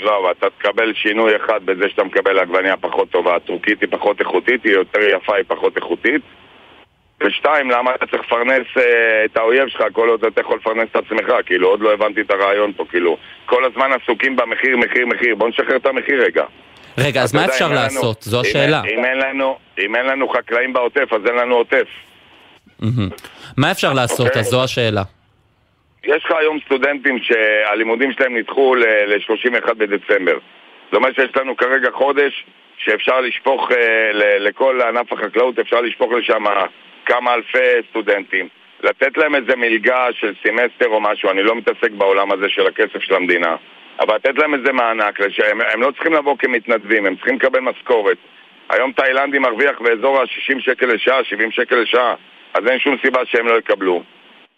לא, אבל אתה תקבל שינוי אחד בזה שאתה מקבל עגבניה פחות טובה. הטורקית היא פחות איכותית, היא יותר יפה, היא פחות איכותית. ושתיים, למה אתה צריך לפרנס אה, את האויב שלך כל עוד אתה יכול לפרנס את עצמך? כאילו, עוד לא הבנתי את הרעיון פה, כאילו. כל הזמן עסוקים במחיר, מחיר, מחיר. בוא נשחרר את המחיר רגע. רגע, אז מה אפשר לעשות? לנו, זו השאלה. אם, אם, אין לנו, אם אין לנו חקלאים בעוטף, אז אין לנו עוטף. מה אפשר לעשות? Okay. אוקיי. אז זו השאלה. יש לך היום סטודנטים שהלימודים שלהם נדחו ל-31 בדצמבר. זאת אומרת שיש לנו כרגע חודש שאפשר לשפוך אה, לכל ענף החקלאות, אפשר לשפוך לשם כמה אלפי סטודנטים. לתת להם איזה מלגה של סמסטר או משהו, אני לא מתעסק בעולם הזה של הכסף של המדינה. אבל לתת להם איזה מענק, הם, הם לא צריכים לבוא כמתנדבים, הם צריכים לקבל משכורת. היום תאילנדי מרוויח באזור ה-60 שקל לשעה, 70 שקל לשעה, אז אין שום סיבה שהם לא יקבלו.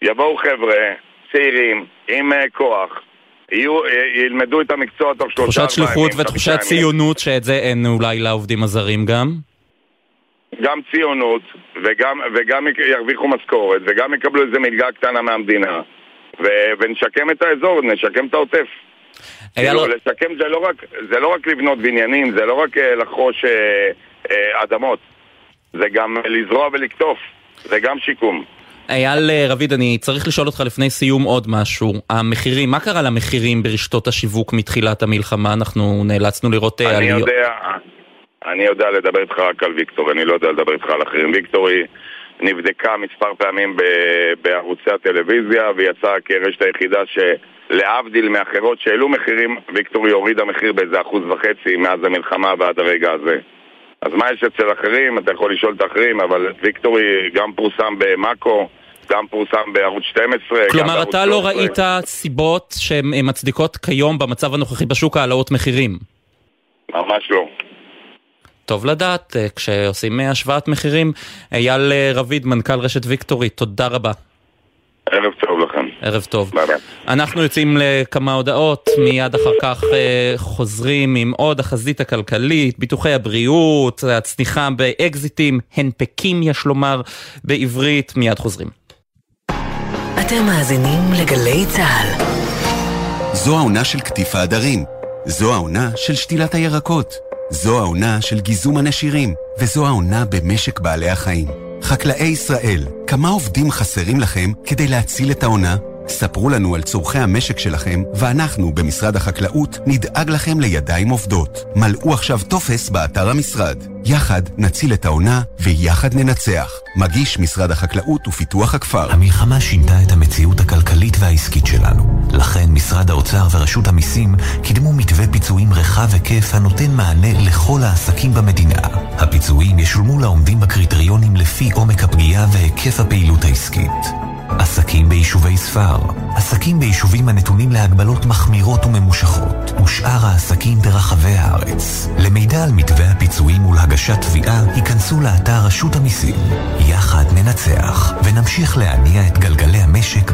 יבואו חבר'ה, צעירים, עם אה, כוח, יהיו, אה, ילמדו את המקצוע תוך שלושה תחושת שליחות ותחושת ציונות, שאת זה אין אולי לעובדים הזרים גם? גם ציונות, וגם, וגם ירוויחו משכורת, וגם יקבלו איזה מלגה קטנה מהמדינה, ו, ונשקם את האזור, נשקם את העוטף. כאילו, לא... לשקם זה לא, רק, זה לא רק לבנות בניינים, זה לא רק אה, לחרוש אה, אה, אדמות, זה גם לזרוע ולקטוף, זה גם שיקום. אייל אה, רביד, אני צריך לשאול אותך לפני סיום עוד משהו. המחירים, מה קרה למחירים ברשתות השיווק מתחילת המלחמה? אנחנו נאלצנו לראות עליות. אני יודע, אני יודע לדבר איתך רק על ויקטורי, אני לא יודע לדבר איתך על אחרים. ויקטורי נבדקה מספר פעמים בערוצי הטלוויזיה ויצאה כרשת היחידה שלהבדיל מאחרות שהעלו מחירים, ויקטורי הורידה מחיר באיזה אחוז וחצי מאז המלחמה ועד הרגע הזה. אז מה יש אצל אחרים? אתה יכול לשאול את האחרים, אבל ויקטורי גם פורסם במאקו, גם פורסם בערוץ 12. כלומר, אתה לא ראית סיבות שהן מצדיקות כיום במצב הנוכחי בשוק העלאות מחירים? ממש לא. טוב לדעת, אה, כשעושים אה, השוואת מחירים. אייל אה, רביד, מנכ"ל רשת ויקטורי, תודה רבה. ערב טוב לכם. ערב טוב. ביי ביי. אנחנו יוצאים לכמה הודעות, מיד אחר כך חוזרים עם עוד החזית הכלכלית, ביטוחי הבריאות, הצניחה באקזיטים, הנפקים יש לומר בעברית, מיד חוזרים. אתם מאזינים לגלי צה"ל. זו העונה של קטיף העדרים. זו העונה של שתילת הירקות. זו העונה של גיזום הנשירים, וזו העונה במשק בעלי החיים. חקלאי ישראל, כמה עובדים חסרים לכם כדי להציל את העונה? ספרו לנו על צורכי המשק שלכם, ואנחנו, במשרד החקלאות, נדאג לכם לידיים עובדות. מלאו עכשיו טופס באתר המשרד. יחד נציל את העונה, ויחד ננצח. מגיש משרד החקלאות ופיתוח הכפר. המלחמה שינתה את המציאות הכלכלית והעסקית שלנו. לכן משרד האוצר ורשות המיסים קידמו מתווה פיצויים רחב היקף הנותן מענה לכל העסקים במדינה. הפיצויים ישולמו לעומדים בקריטריונים לפי עומק הפגיעה והיקף הפעילות העסקית. עסקים ביישובי ספר, עסקים ביישובים הנתונים להגבלות מחמירות וממושכות, ושאר העסקים ברחבי הארץ. למידע על מתווה הפיצויים ולהגשת תביעה, היכנסו לאתר רשות המיסים. יחד ננצח, ונמשיך להניע את גלגלי המשק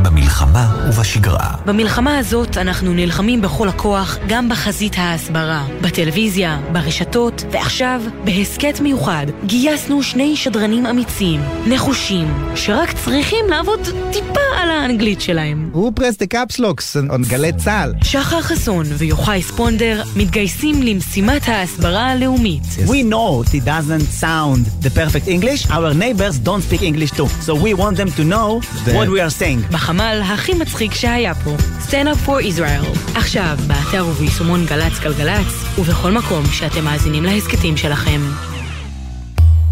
במלחמה ובשגרה. במלחמה הזאת אנחנו נלחמים בכל הכוח, גם בחזית ההסברה, בטלוויזיה, ברשתות, ועכשיו, בהסכת מיוחד, גייסנו שני שדרנים אמיצים, נחושים, שרק צריכים לעבוד טיפה על האנגלית שלהם. הוא פרס דה קפסלוקס, on גלי צה"ל. שחר חסון ויוחאי ספונדר מתגייסים למשימת ההסברה הלאומית. We know it doesn't sound the perfect English, our neighbors don't speak English too, so we want them to know what we are saying. בחמ"ל הכי מצחיק שהיה פה, Stand up for Israel. עכשיו, באתר וביישומון גל"צ גלגלצ, ובכל מקום שאתם מאזינים להסכתים שלכם.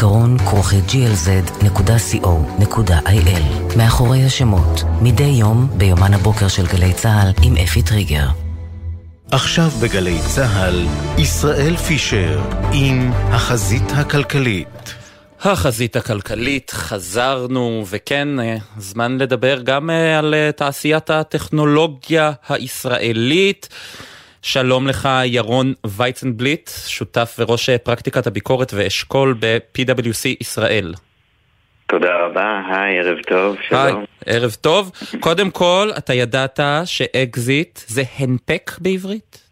זיכרון כרוכי glz.co.il מאחורי השמות, מדי יום ביומן הבוקר של גלי צה"ל עם אפי טריגר. עכשיו בגלי צה"ל, ישראל פישר עם החזית הכלכלית. החזית הכלכלית, חזרנו, וכן, אה, זמן לדבר גם אה, על אה, תעשיית הטכנולוגיה הישראלית. שלום לך ירון וייצנבליט, שותף וראש פרקטיקת הביקורת ואשכול ב-PwC ישראל. תודה רבה, היי, ערב טוב, שלום. היי, ערב טוב. קודם כל, אתה ידעת שאקזיט זה הנפק בעברית?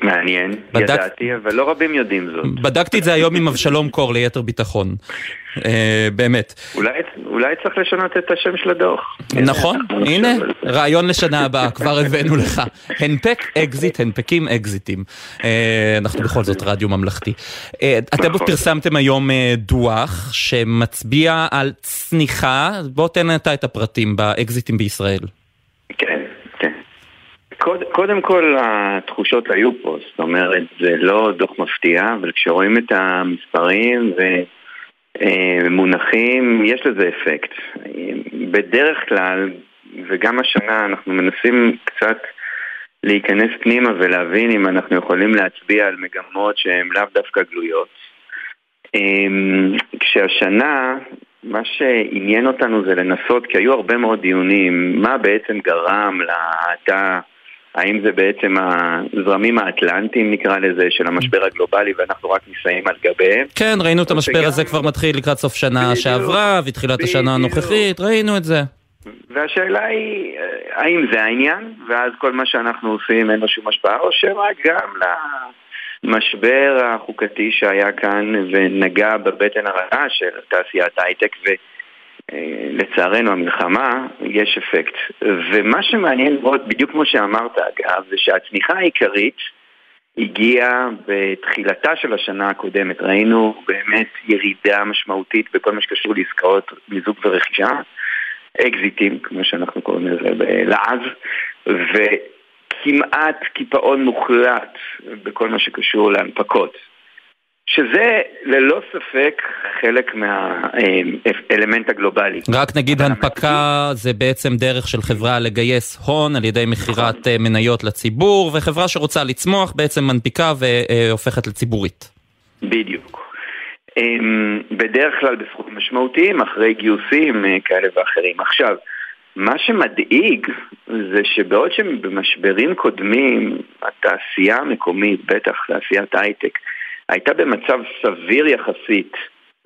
מעניין, בדק... ידעתי, אבל לא רבים יודעים זאת. בדקתי את זה היום עם אבשלום קור ליתר ביטחון. אה, באמת. אולי, אולי צריך לשנות את השם של הדוח. נכון, הנה, רעיון לשנה הבאה, כבר הבאנו לך. הנפק אקזיט, הנפקים אקזיטים. אה, אנחנו בכל זאת רדיו ממלכתי. אה, אתם נכון. פרסמתם היום אה, דוח שמצביע על צניחה, בוא תן אתה את הפרטים באקזיטים בישראל. קוד, קודם כל התחושות היו פה, זאת אומרת זה לא דוח מפתיע, אבל כשרואים את המספרים ומונחים יש לזה אפקט. בדרך כלל, וגם השנה אנחנו מנסים קצת להיכנס פנימה ולהבין אם אנחנו יכולים להצביע על מגמות שהן לאו דווקא גלויות. אמ, כשהשנה, מה שעניין אותנו זה לנסות, כי היו הרבה מאוד דיונים, מה בעצם גרם להאטה, האם זה בעצם הזרמים האטלנטיים נקרא לזה, של המשבר הגלובלי ואנחנו רק נסיים על גביהם. כן, ראינו את המשבר הזה כבר מתחיל לקראת סוף שנה שעברה ותחילת השנה הנוכחית, ראינו את זה. והשאלה היא, האם זה העניין, ואז כל מה שאנחנו עושים אין לו שום השפעה, או שמא גם למשבר החוקתי שהיה כאן ונגע בבטן הרעה של תעשיית הייטק, ולצערנו המלחמה, יש אפקט. ומה שמעניין לראות, בדיוק כמו שאמרת אגב, זה שהצמיחה העיקרית הגיעה בתחילתה של השנה הקודמת. ראינו באמת ירידה משמעותית בכל מה שקשור לעסקאות מיזוג ורכישה. אקזיטים, כמו שאנחנו קוראים לזה בלעז, וכמעט קיפאון מוחלט בכל מה שקשור להנפקות. שזה ללא ספק חלק מהאלמנט הגלובלי. רק נגיד הנפקה זה בעצם דרך של חברה לגייס הון על ידי מכירת אה, מניות לציבור, וחברה שרוצה לצמוח בעצם מנפיקה והופכת לציבורית. בדיוק. בדרך כלל בסכומים משמעותיים, אחרי גיוסים אה, כאלה ואחרים. עכשיו, מה שמדאיג זה שבעוד שבמשברים קודמים התעשייה המקומית, בטח תעשיית הייטק, הייתה במצב סביר יחסית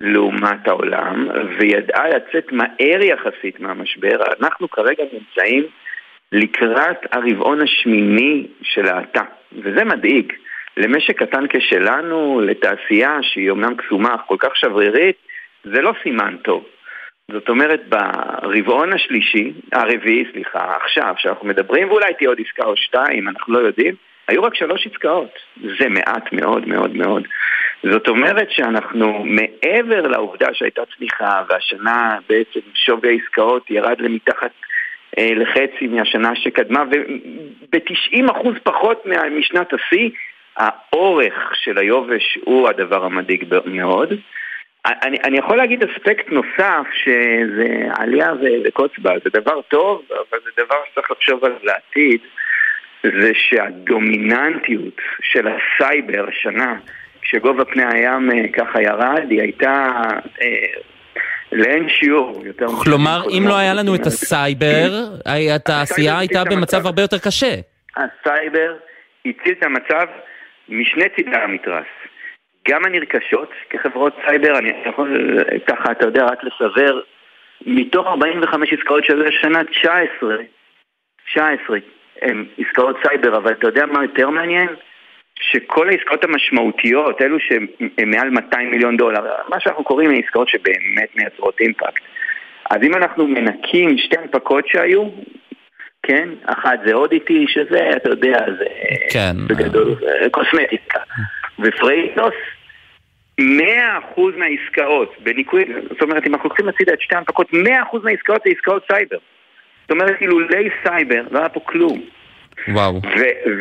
לעומת העולם, וידעה לצאת מהר יחסית מהמשבר, אנחנו כרגע נמצאים לקראת הרבעון השמיני של האטה, וזה מדאיג. למשק קטן כשלנו, לתעשייה שהיא אומנם קסומה אך כל כך שברירית, זה לא סימן טוב. זאת אומרת, ברבעון השלישי, הרביעי, סליחה, עכשיו, שאנחנו מדברים, ואולי תהיה עוד עסקה או שתיים, אנחנו לא יודעים, היו רק שלוש עסקאות. זה מעט מאוד מאוד מאוד. זאת אומרת שאנחנו, מעבר לעובדה שהייתה צמיחה, והשנה בעצם שווי העסקאות ירד למתחת אה, לחצי מהשנה שקדמה, וב-90% פחות משנת השיא, האורך של היובש הוא הדבר המדאיג מאוד. אני, אני יכול להגיד אספקט נוסף, שזה עלייה וקוץ בה, זה דבר טוב, אבל זה דבר שצריך לחשוב עליו לעתיד, זה שהדומיננטיות של הסייבר השנה, כשגובה פני הים אה, ככה ירד, היא הייתה אה, לאין שיעור. יותר כלומר, אם לא היה לנו את הסייבר, התעשייה הייתה במצב הרבה יותר קשה. הסייבר הציל את המצב משני צידי המתרס. גם הנרכשות כחברות סייבר, אני יכול ככה, אתה יודע, רק לסבר, מתוך 45 עסקאות של השנה, 19, 19 הן עסקאות סייבר, אבל אתה יודע מה יותר מעניין? שכל העסקאות המשמעותיות, אלו שהן מעל 200 מיליון דולר, מה שאנחנו קוראים עסקאות שבאמת מייצרות אימפקט. אז אם אנחנו מנקים שתי הנפקות שהיו, כן? אחת זה Oddity, שזה, אתה יודע, זה כן. בגדול קוסמטיקה. ופרייטוס, 100% מהעסקאות, בניקוי, זאת אומרת, אם אנחנו לוקחים הצידה את שתי ההנפקות, 100% מהעסקאות זה עסקאות סייבר. זאת אומרת, אילולי סייבר, לא היה פה כלום. וואו.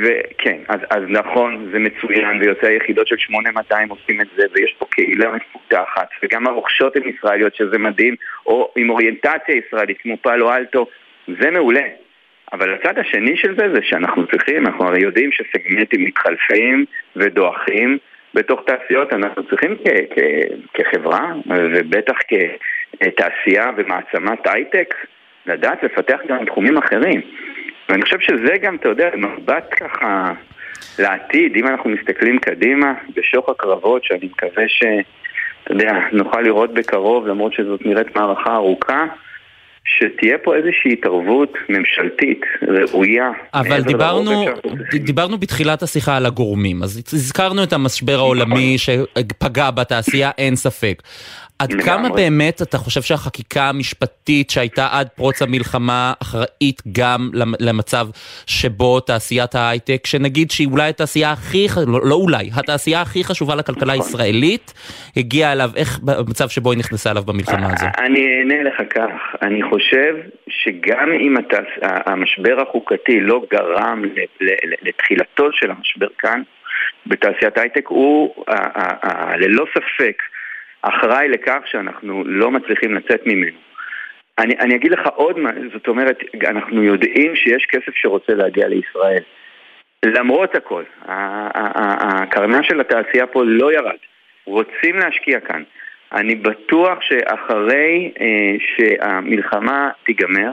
וכן, אז, אז נכון, זה מצוין, ויוצאי היחידות של 8200 עושים את זה, ויש פה קהילה מפותחת, וגם הרוכשות הן ישראליות, שזה מדהים, או עם אוריינטציה ישראלית, כמו Palo Alto, זה מעולה. אבל הצד השני של זה זה שאנחנו צריכים, אנחנו הרי יודעים שסגמנטים מתחלפים ודועכים בתוך תעשיות, אנחנו צריכים כ- כ- כחברה, ובטח כתעשייה ומעצמת הייטק, לדעת לפתח גם תחומים אחרים. ואני חושב שזה גם, אתה יודע, מבט ככה לעתיד, אם אנחנו מסתכלים קדימה, בשוך הקרבות, שאני מקווה ש... אתה יודע, נוכל לראות בקרוב, למרות שזאת נראית מערכה ארוכה, שתהיה פה איזושהי התערבות ממשלתית ראויה. אבל דיברנו, דיברנו בתחילת השיחה על הגורמים, אז הזכרנו את המשבר העולמי שפגע בתעשייה, אין ספק. עד כמה באמת אתה חושב שהחקיקה המשפטית שהייתה עד פרוץ המלחמה אחראית גם למצב שבו תעשיית ההייטק, שנגיד שהיא אולי התעשייה הכי, לא, לא אולי, התעשייה הכי חשובה לכלכלה נכון. הישראלית, הגיעה אליו, איך במצב שבו היא נכנסה אליו במלחמה הזו? אני אענה לך כך, אני חושב שגם אם המשבר החוקתי לא גרם לתחילתו של המשבר כאן, בתעשיית ההייטק, הוא ללא ספק אחראי לכך שאנחנו לא מצליחים לצאת ממנו. אני, אני אגיד לך עוד מה, זאת אומרת, אנחנו יודעים שיש כסף שרוצה להגיע לישראל. למרות הכל, הקרנה של התעשייה פה לא ירד. רוצים להשקיע כאן. אני בטוח שאחרי אה, שהמלחמה תיגמר,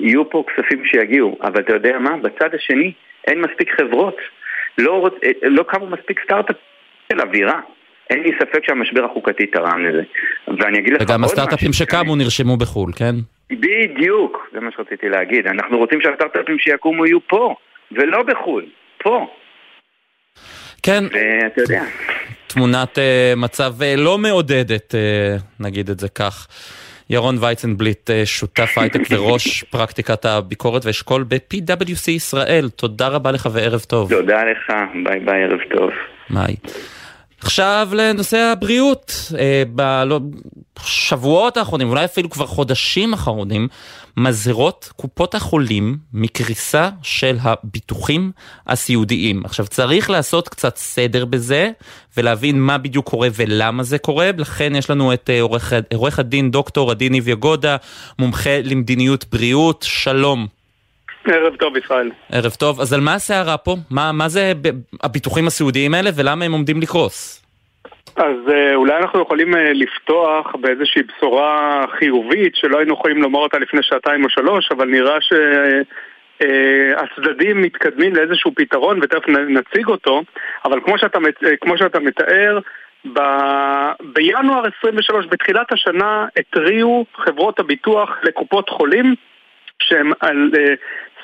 יהיו פה כספים שיגיעו, אבל אתה יודע מה? בצד השני אין מספיק חברות. לא, רוצ... אה, לא קמו מספיק סטארט-אפ של אווירה. אין לי ספק שהמשבר החוקתי תרם לזה. ואני אגיד לך עוד משהו. וגם הסטארט-אפים שקמו נרשמו בחו"ל, כן? בדיוק, זה מה שרציתי להגיד. אנחנו רוצים שהסטארט-אפים שיקומו יהיו פה, ולא בחו"ל, פה. כן. ואתה יודע. תמונת uh, מצב uh, לא מעודדת, uh, נגיד את זה כך. ירון וייצנבליט, uh, שותף הייטק וראש פרקטיקת הביקורת ואשכול ב-PwC ישראל. תודה רבה לך וערב טוב. תודה לך, ביי ביי, ערב טוב. ביי. עכשיו לנושא הבריאות. בשבועות האחרונים, אולי אפילו כבר חודשים אחרונים, מזהירות קופות החולים מקריסה של הביטוחים הסיעודיים. עכשיו צריך לעשות קצת סדר בזה ולהבין מה בדיוק קורה ולמה זה קורה, לכן יש לנו את עורך, עורך הדין דוקטור עדי ניב יגודה, מומחה למדיניות בריאות, שלום. ערב טוב ישראל. ערב טוב, אז על מה הסערה פה? מה, מה זה הביטוחים הסיעודיים האלה ולמה הם עומדים לקרוס? אז אה, אולי אנחנו יכולים אה, לפתוח באיזושהי בשורה חיובית שלא היינו יכולים לומר אותה לפני שעתיים או שלוש, אבל נראה שהצדדים אה, מתקדמים לאיזשהו פתרון ותכף נציג אותו, אבל כמו שאתה, כמו שאתה מתאר, ב... בינואר 23, בתחילת השנה, התריעו חברות הביטוח לקופות חולים שהם על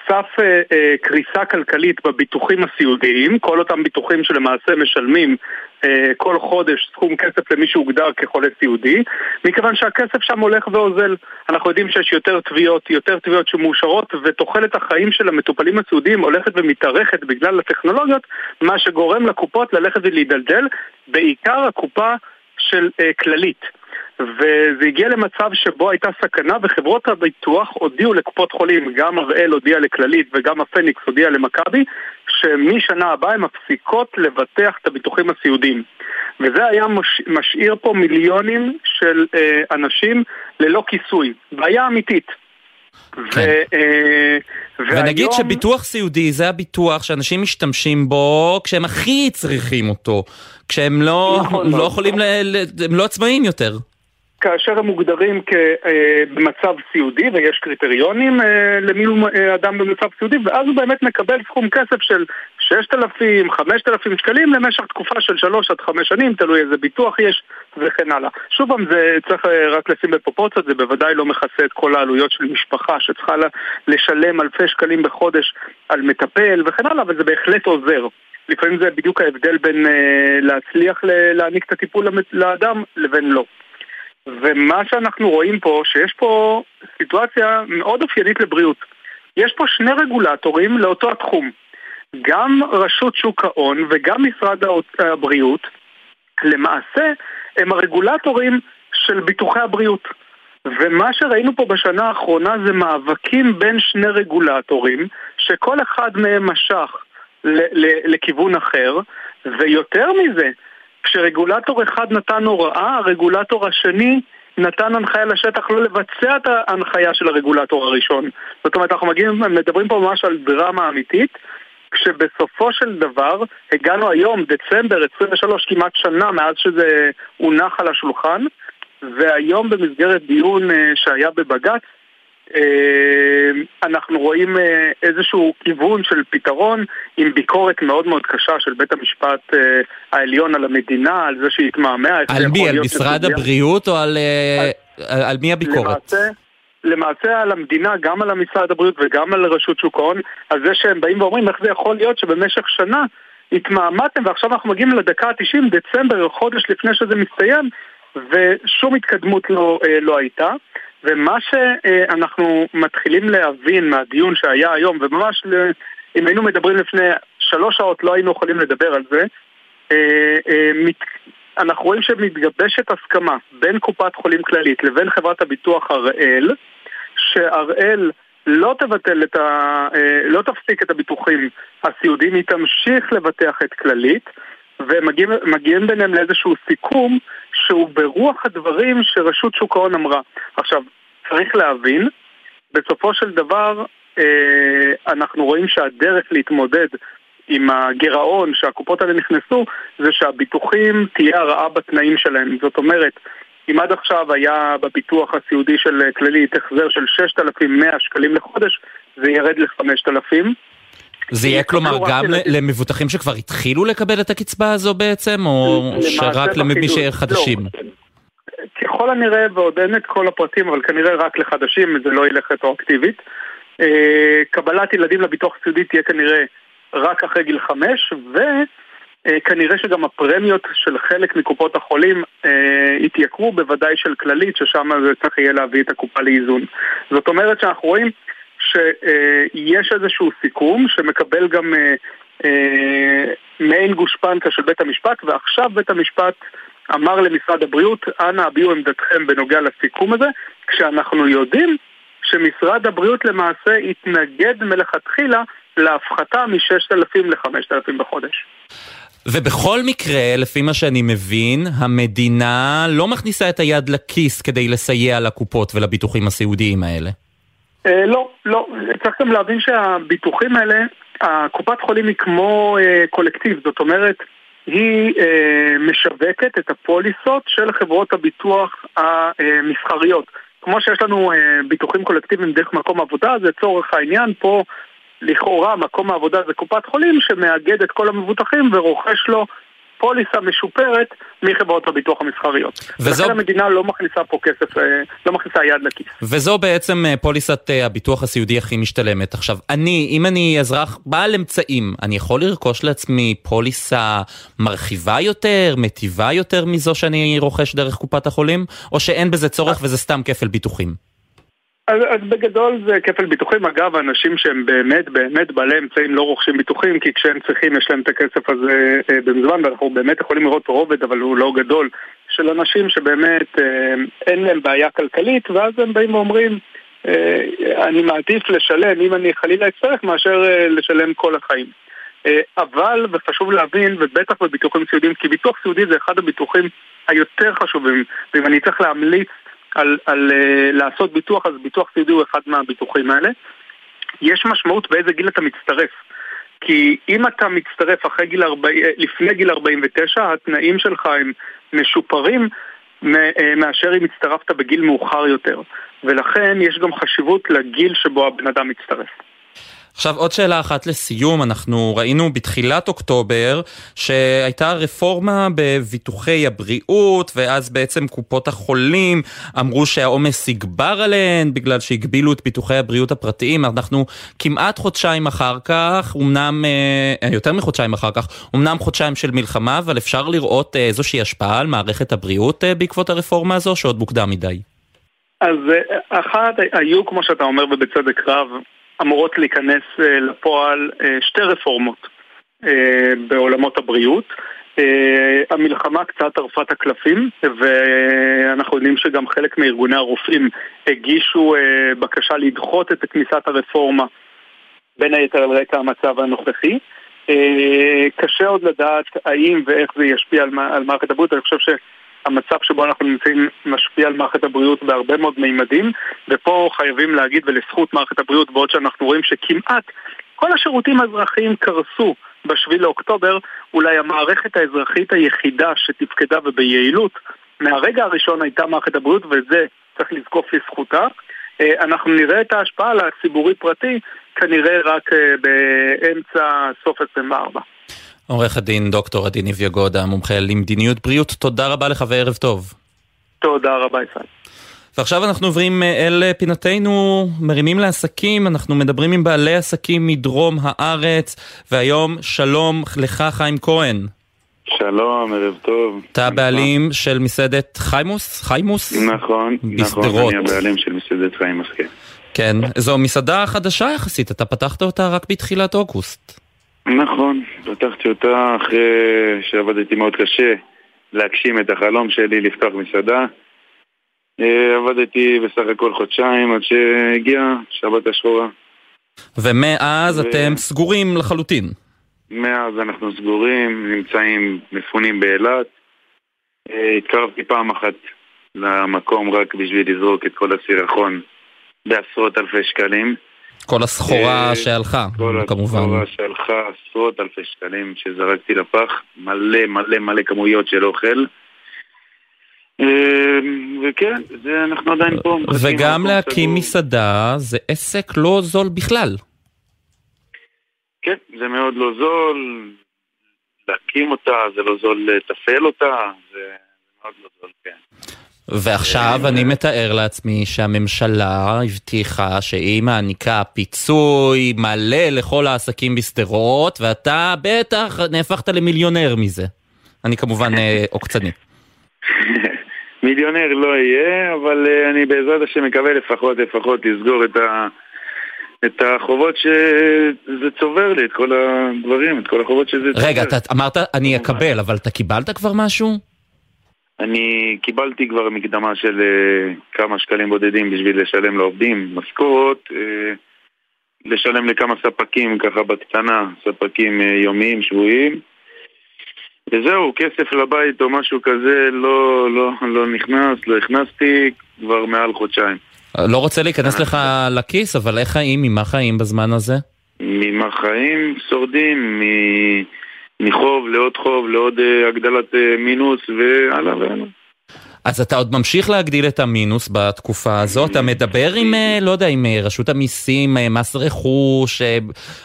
סף אה, אה, קריסה כלכלית בביטוחים הסיעודיים, כל אותם ביטוחים שלמעשה משלמים אה, כל חודש סכום כסף למי שהוגדר כחולה סיעודי, מכיוון שהכסף שם הולך ואוזל. אנחנו יודעים שיש יותר תביעות, יותר תביעות שמאושרות, ותוחלת החיים של המטופלים הסיעודיים הולכת ומתארכת בגלל הטכנולוגיות, מה שגורם לקופות ללכת ולהידלדל, בעיקר הקופה של אה, כללית. וזה הגיע למצב שבו הייתה סכנה וחברות הביטוח הודיעו לקופות חולים, גם הראל הודיע לכללית וגם הפניקס הודיע למכבי, שמשנה הבאה הן מפסיקות לבטח את הביטוחים הסיעודיים. וזה היה מש... משאיר פה מיליונים של אה, אנשים ללא כיסוי. בעיה אמיתית. כן. ו, אה, ונגיד והיום... שביטוח סיעודי זה הביטוח שאנשים משתמשים בו כשהם הכי צריכים אותו, כשהם לא, נכון, לא יכולים, ל... הם לא עצמאים יותר. כאשר הם מוגדרים כבמצב סיעודי ויש קריטריונים אה, למי הוא אה, אדם במצב סיעודי ואז הוא באמת מקבל סכום כסף של 6,000, 5,000 שקלים למשך תקופה של 3 עד 5 שנים, תלוי איזה ביטוח יש וכן הלאה. שוב פעם, זה צריך אה, רק לשים בפרופורציות, זה בוודאי לא מכסה את כל העלויות של משפחה שצריכה לשלם אלפי שקלים בחודש על מטפל וכן הלאה, אבל זה בהחלט עוזר. לפעמים זה בדיוק ההבדל בין להצליח להעניק את הטיפול לאדם לבין לא. ומה שאנחנו רואים פה, שיש פה סיטואציה מאוד אופיינית לבריאות. יש פה שני רגולטורים לאותו התחום. גם רשות שוק ההון וגם משרד הבריאות, למעשה, הם הרגולטורים של ביטוחי הבריאות. ומה שראינו פה בשנה האחרונה זה מאבקים בין שני רגולטורים, שכל אחד מהם משך לכיוון אחר, ויותר מזה, כשרגולטור אחד נתן הוראה, הרגולטור השני נתן הנחיה לשטח לא לבצע את ההנחיה של הרגולטור הראשון. זאת אומרת, אנחנו מגיעים, מדברים פה ממש על דרמה אמיתית, כשבסופו של דבר הגענו היום, דצמבר 23, כמעט שנה מאז שזה הונח על השולחן, והיום במסגרת דיון אה, שהיה בבג"ץ, אנחנו רואים אה, איזשהו כיוון של פתרון עם ביקורת מאוד מאוד קשה של בית המשפט אה, העליון על המדינה, על זה שהיא התמהמה. על מי? על משרד הבריאות או על, על, על מי הביקורת? למעשה, למעשה על המדינה, גם על המשרד הבריאות וגם על רשות שוק ההון, על זה שהם באים ואומרים איך זה יכול להיות שבמשך שנה התמהמתם ועכשיו אנחנו מגיעים לדקה ה-90, דצמבר, חודש לפני שזה מסתיים, ושום התקדמות לא, לא הייתה. ומה שאנחנו מתחילים להבין מהדיון שהיה היום, וממש אם היינו מדברים לפני שלוש שעות לא היינו יכולים לדבר על זה, אה, אה, אנחנו רואים שמתגבשת הסכמה בין קופת חולים כללית לבין חברת הביטוח הראל, שהראל לא תבטל את ה... אה, לא תפסיק את הביטוחים הסיעודיים, היא תמשיך לבטח את כללית, ומגיעים ביניהם לאיזשהו סיכום שהוא ברוח הדברים שרשות שוק ההון אמרה. עכשיו, צריך להבין, בסופו של דבר אה, אנחנו רואים שהדרך להתמודד עם הגירעון שהקופות האלה נכנסו, זה שהביטוחים תהיה הרעה בתנאים שלהם. זאת אומרת, אם עד עכשיו היה בביטוח הסיעודי של כללית החזר של 6,100 שקלים לחודש, זה ירד ל-5,000. זה יהיה כלומר גם למבוטחים שכבר התחילו לקבל את הקצבה הזו בעצם, או שרק למי שחדשים? לא. ככל הנראה, ועוד אין את כל הפרטים, אבל כנראה רק לחדשים, זה לא ילך רטרואקטיבית. אה, קבלת ילדים לביטוח סיעודי תהיה כנראה רק אחרי גיל חמש, וכנראה שגם הפרמיות של חלק מקופות החולים אה, יתייקרו, בוודאי של כללית, ששם צריך יהיה להביא את הקופה לאיזון. זאת אומרת שאנחנו רואים שיש איזשהו סיכום שמקבל גם אה, מעין גושפנקה של בית המשפט, ועכשיו בית המשפט אמר למשרד הבריאות, אנא הביעו עמדתכם בנוגע לסיכום הזה, כשאנחנו יודעים שמשרד הבריאות למעשה התנגד מלכתחילה להפחתה מ-6,000 ל-5,000 בחודש. ובכל מקרה, לפי מה שאני מבין, המדינה לא מכניסה את היד לכיס כדי לסייע לקופות ולביטוחים הסיעודיים האלה. אה, לא, לא. צריך גם להבין שהביטוחים האלה, הקופת חולים היא כמו אה, קולקטיב, זאת אומרת, היא אה, משווקת את הפוליסות של חברות הביטוח המסחריות. כמו שיש לנו ביטוחים קולקטיביים דרך מקום עבודה, זה צורך העניין פה לכאורה מקום העבודה זה קופת חולים שמאגד את כל המבוטחים ורוכש לו פוליסה משופרת מחברות הביטוח המסחריות. וזו... לכן המדינה לא מכניסה פה כסף, אה, לא מכניסה יד לכיס. וזו בעצם אה, פוליסת אה, הביטוח הסיעודי הכי משתלמת. עכשיו, אני, אם אני אזרח בעל אמצעים, אני יכול לרכוש לעצמי פוליסה מרחיבה יותר, מטיבה יותר מזו שאני רוכש דרך קופת החולים? או שאין בזה צורך וזה סתם כפל ביטוחים? אז, אז בגדול זה כפל ביטוחים. אגב, אנשים שהם באמת באמת בעלי אמצעים לא רוכשים ביטוחים, כי כשהם צריכים יש להם את הכסף הזה אה, במזמן, ואנחנו באמת יכולים לראות רובד, אבל הוא לא גדול, של אנשים שבאמת אה, אין להם בעיה כלכלית, ואז הם באים ואומרים, אה, אני מעדיף לשלם, אם אני חלילה אצטרך, מאשר אה, לשלם כל החיים. אה, אבל, וחשוב להבין, ובטח בביטוחים סיעודיים, כי ביטוח סיעודי זה אחד הביטוחים היותר חשובים, ואם אני צריך להמליץ על, על uh, לעשות ביטוח, אז ביטוח סיעודי הוא אחד מהביטוחים האלה. יש משמעות באיזה גיל אתה מצטרף. כי אם אתה מצטרף אחרי גיל 40, אה, לפני גיל 49, התנאים שלך הם משופרים אה, מאשר אם הצטרפת בגיל מאוחר יותר. ולכן יש גם חשיבות לגיל שבו הבן אדם מצטרף. עכשיו עוד שאלה אחת לסיום, אנחנו ראינו בתחילת אוקטובר שהייתה רפורמה בביטוחי הבריאות ואז בעצם קופות החולים אמרו שהעומס יגבר עליהן בגלל שהגבילו את ביטוחי הבריאות הפרטיים, אנחנו כמעט חודשיים אחר כך, אמנם, אה, יותר מחודשיים אחר כך, אמנם חודשיים של מלחמה, אבל אפשר לראות אה, איזושהי השפעה על מערכת הבריאות אה, בעקבות הרפורמה הזו שעוד מוקדם מדי. אז אחת, היו כמו שאתה אומר ובצדק רב אמורות להיכנס אה, לפועל אה, שתי רפורמות אה, בעולמות הבריאות. המלחמה קצת טרפה את הקלפים ואנחנו יודעים שגם חלק מארגוני הרופאים הגישו בקשה לדחות את כניסת הרפורמה בין היתר על רקע המצב הנוכחי. קשה עוד לדעת האם ואיך זה ישפיע על מערכת הבריאות, אני חושב ש... המצב שבו אנחנו נמצאים משפיע על מערכת הבריאות בהרבה מאוד מימדים, ופה חייבים להגיד ולזכות מערכת הבריאות, בעוד שאנחנו רואים שכמעט כל השירותים האזרחיים קרסו בשביל לאוקטובר, אולי המערכת האזרחית היחידה שתפקדה וביעילות, מהרגע הראשון הייתה מערכת הבריאות, וזה צריך לזקוף לזכותה. אה, אנחנו נראה את ההשפעה על הציבורי-פרטי כנראה רק אה, באמצע סוף 24. עורך הדין דוקטור עדי ניב גודה, מומחה למדיניות בריאות, תודה רבה לך וערב טוב. תודה רבה ישראל. ועכשיו אנחנו עוברים אה, אל פינתנו, מרימים לעסקים, אנחנו מדברים עם בעלי עסקים מדרום הארץ, והיום שלום לך חיים כהן. שלום, ערב טוב. אתה הבעלים של מסעדת חיימוס? חיימוס? נכון, נכון, אני הבעלים של מסעדת חיימוס, כן. כן, זו מסעדה חדשה יחסית, אתה פתחת אותה רק בתחילת אוגוסט. נכון, פתחתי אותה אחרי שעבדתי מאוד קשה להגשים את החלום שלי לפתוח מסעדה. אה, עבדתי בסך הכל חודשיים עד שהגיעה שבת השחורה. ומאז ו... אתם סגורים לחלוטין. מאז אנחנו סגורים, נמצאים מפונים באילת. אה, התקרבתי פעם אחת למקום רק בשביל לזרוק את כל הסירחון בעשרות אלפי שקלים. כל הסחורה אה, שהלכה, כל כמובן. הסחורה שהלכה עשרות אלפי שקלים שזרקתי לפח, מלא מלא מלא כמויות של אוכל. אה, וכן, זה אנחנו עדיין פה. מחכים וגם להקים סגור. מסעדה זה עסק לא זול בכלל. כן, זה מאוד לא זול, להקים אותה, זה לא זול לתפעל אותה, זה מאוד לא זול, כן. ועכשיו אני מתאר לעצמי שהממשלה הבטיחה שהיא מעניקה פיצוי מלא לכל העסקים בשדרות, ואתה בטח נהפכת למיליונר מזה. אני כמובן אה, עוקצני. מיליונר לא יהיה, אבל אה, אני בעזרת השם מקווה לפחות, לפחות לסגור את, ה, את החובות שזה צובר לי, את כל הדברים, את כל החובות שזה צובר. רגע, אתה אמרת אני אקבל, אבל אתה קיבלת כבר משהו? אני קיבלתי כבר מקדמה של אה, כמה שקלים בודדים בשביל לשלם לעובדים משכורות, אה, לשלם לכמה ספקים ככה בקטנה, ספקים אה, יומיים, שבועיים. וזהו, כסף לבית או משהו כזה לא, לא, לא נכנס, לא הכנסתי כבר מעל חודשיים. לא רוצה להיכנס לך לכיס, אבל איך חיים, ממה חיים בזמן הזה? ממה חיים שורדים, מ- מחוב לעוד חוב, לעוד אה, הגדלת אה, מינוס והלאה והלאה. אז אתה עוד ממשיך להגדיל את המינוס בתקופה הזאת, אתה מדבר עם, אה, לא יודע, עם רשות המיסים, מס רכוש,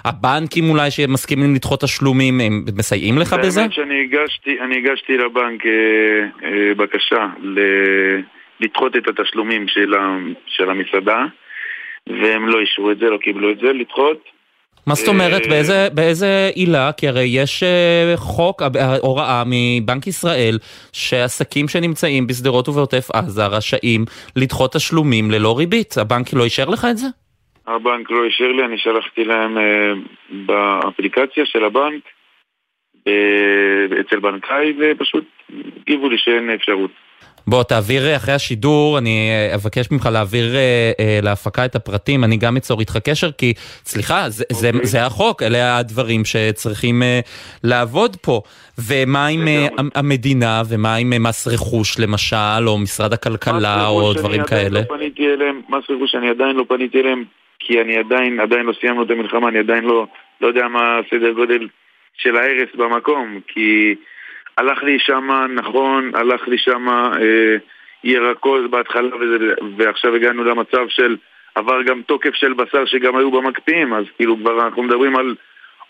הבנקים אולי שמסכימים לדחות תשלומים, הם מסייעים לך בזה? האמת שאני הגשתי, אני הגשתי לבנק אה, אה, בקשה ל- לדחות את התשלומים של, ה, של המסעדה והם לא אישרו את זה, לא קיבלו את זה, לדחות. מה זאת אומרת? אה, באיזה, באיזה עילה? כי הרי יש אה, חוק, אה, הוראה מבנק ישראל, שעסקים שנמצאים בשדרות ובעוטף עזה רשאים לדחות תשלומים ללא ריבית. הבנק לא אישר לך את זה? הבנק לא אישר לי, אני שלחתי להם אה, באפליקציה של הבנק אצל בנקאי ופשוט הגיבו לי שאין אפשרות. בוא, תעביר אה, אחרי השידור, אני אה, אבקש ממך להעביר אה, אה, להפקה את הפרטים, אני גם אצור איתך קשר, כי, סליחה, זה, זה, זה החוק, אלה הדברים שצריכים אה, לעבוד פה. ומה עם אה, המ- המדינה, ומה עם אה, מס רכוש למשל, או משרד הכלכלה, או דברים כאלה? לא פניתי אליהם, מס רכוש אני עדיין לא פניתי אליהם כי אני עדיין, עדיין לא סיימנו את המלחמה, אני עדיין לא, לא יודע מה הסדר גודל של ההרס במקום כי הלך לי שמה, נכון, הלך לי שמה אה, ירקות בהתחלה וזה, ועכשיו הגענו למצב של עבר גם תוקף של בשר שגם היו במקפיאים אז כאילו כבר אנחנו מדברים על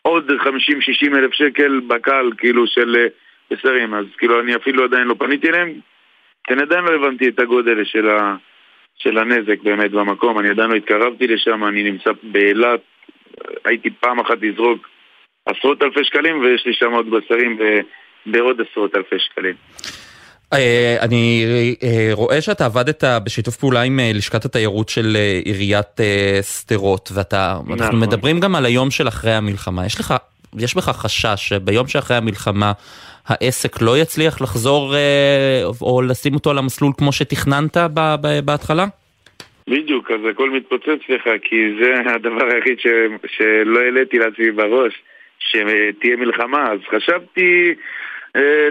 עוד 50-60 אלף שקל בקל כאילו של אה, בשרים. אז כאילו אני אפילו עדיין לא פניתי אליהם כי אני עדיין לא הבנתי את הגודל של, ה, של הנזק באמת במקום, אני עדיין לא התקרבתי לשם, אני נמצא באילת, הייתי פעם אחת לזרוק עשרות אלפי שקלים ויש לי שם עוד בשרים ב- בעוד עשרות אלפי שקלים. אה, אני אה, רואה שאתה עבדת בשיתוף פעולה עם אה, לשכת התיירות של עיריית שדרות, ואתה, אנחנו נכון. מדברים גם על היום של אחרי המלחמה. יש לך, יש בך חשש שביום שאחרי המלחמה העסק לא יצליח לחזור או לשים אותו על המסלול כמו שתכננת בהתחלה? בדיוק, אז הכל מתפוצץ לך, כי זה הדבר היחיד ש... שלא העליתי לעצמי בראש, שתהיה מלחמה. אז חשבתי,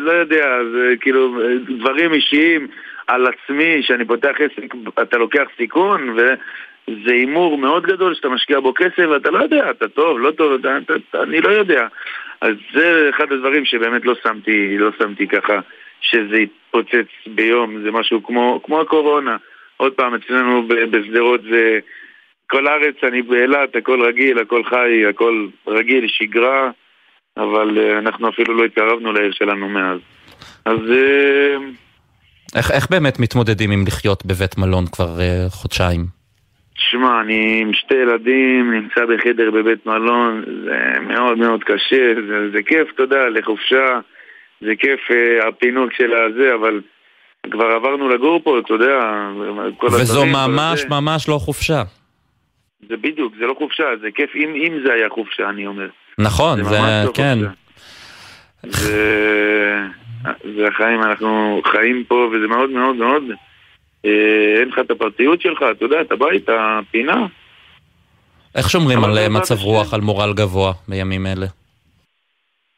לא יודע, זה כאילו אה, דברים אישיים על עצמי, שאני פותח עסק, אתה לוקח סיכון, וזה הימור מאוד גדול שאתה משקיע בו כסף, ואתה לא יודע, אתה טוב, לא טוב, אתה, אתה, אתה, אני לא יודע. אז זה אחד הדברים שבאמת לא שמתי, לא שמתי ככה, שזה יתפוצץ ביום, זה משהו כמו, כמו הקורונה. עוד פעם, אצלנו בשדרות זה... כל הארץ, אני באילת, הכל רגיל, הכל חי, הכל רגיל, שגרה, אבל uh, אנחנו אפילו לא התקרבנו לעיר שלנו מאז. אז uh, איך, איך באמת מתמודדים עם לחיות בבית מלון כבר אה, חודשיים? שמע, אני עם שתי ילדים, נמצא בחדר בבית מלון, זה מאוד מאוד קשה, זה, זה כיף, אתה יודע, לחופשה, זה כיף uh, הפינוק של הזה, אבל כבר עברנו לגור פה, אתה יודע, כל וזו הדברים, ממש הזה. ממש לא חופשה. זה בדיוק, זה לא חופשה, זה כיף אם, אם זה היה חופשה, אני אומר. נכון, זה זה, לא כן. זה, זה החיים, אנחנו חיים פה, וזה מאוד מאוד מאוד, אה, אין לך את הפרטיות שלך, אתה יודע, אתה בית, הפינה. איך שומרים על בעזרת מצב רוח, על מורל גבוה בימים אלה?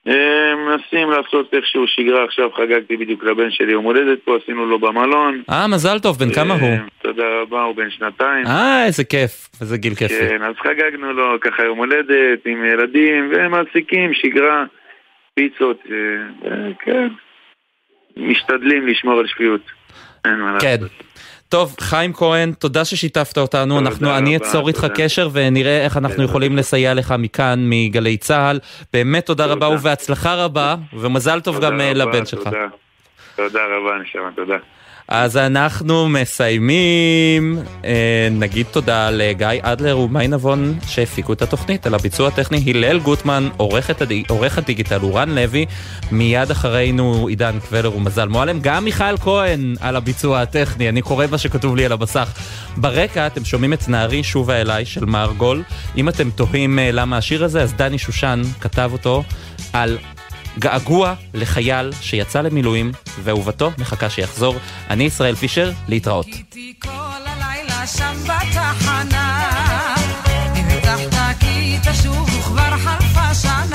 אה, מנסים לעשות איכשהו שגרה, עכשיו חגגתי בדיוק לבן שלי יום הולדת פה, עשינו לו במלון. אה, מזל טוב, בן כמה הוא? תודה רבה, הוא בן שנתיים. אה, איזה כיף, איזה גיל כיפי. כן, אז חגגנו לו ככה יום הולדת עם ילדים, ומעסיקים, שגרה, פיצות, אה, אה, כן. משתדלים לשמור על שפיות. אין מה כן. טוב, חיים כהן, תודה ששיתפת אותנו, אנחנו, אני אצור איתך. קשר ונראה איך אנחנו יכולים לסייע לך מכאן, מגלי צה"ל. באמת תודה רבה ובהצלחה רבה, ומזל טוב גם אה, לבן שלך. תודה רבה, נשמה, תודה. אז אנחנו מסיימים. אה, נגיד תודה לגיא אדלר ומאי נבון שהפיקו את התוכנית. על הביצוע הטכני הלל גוטמן, עורכת הדי- עורך הדיגיטל אורן לוי, מיד אחרינו עידן קבלר ומזל מועלם, גם מיכאל כהן על הביצוע הטכני, אני קורא מה שכתוב לי על המסך. ברקע אתם שומעים את נערי שובה אליי של מארגול. אם אתם תוהים אה, למה השיר הזה, אז דני שושן כתב אותו על געגוע לחייל שיצא למילואים ואהובתו מחכה שיחזור. אני ישראל פישר, להתראות. שם בתחנה הבטחת כי תשוב וכבר חלפה שנה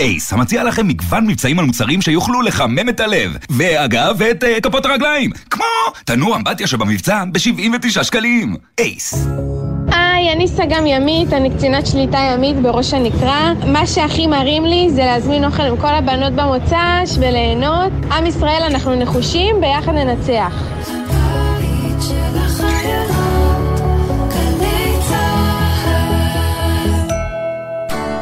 אייס, המציע לכם מגוון מבצעים על מוצרים שיוכלו לחמם את הלב. ואגב, את uh, כפות הרגליים. כמו תנור אמבטיה שבמבצע ב-79 שקלים. אייס. היי, אני סג"ם ימית, אני קצינת שליטה ימית בראש הנקרה. מה שהכי מרים לי זה להזמין אוכל עם כל הבנות במוצ"ש וליהנות. עם ישראל, אנחנו נחושים, ביחד ננצח.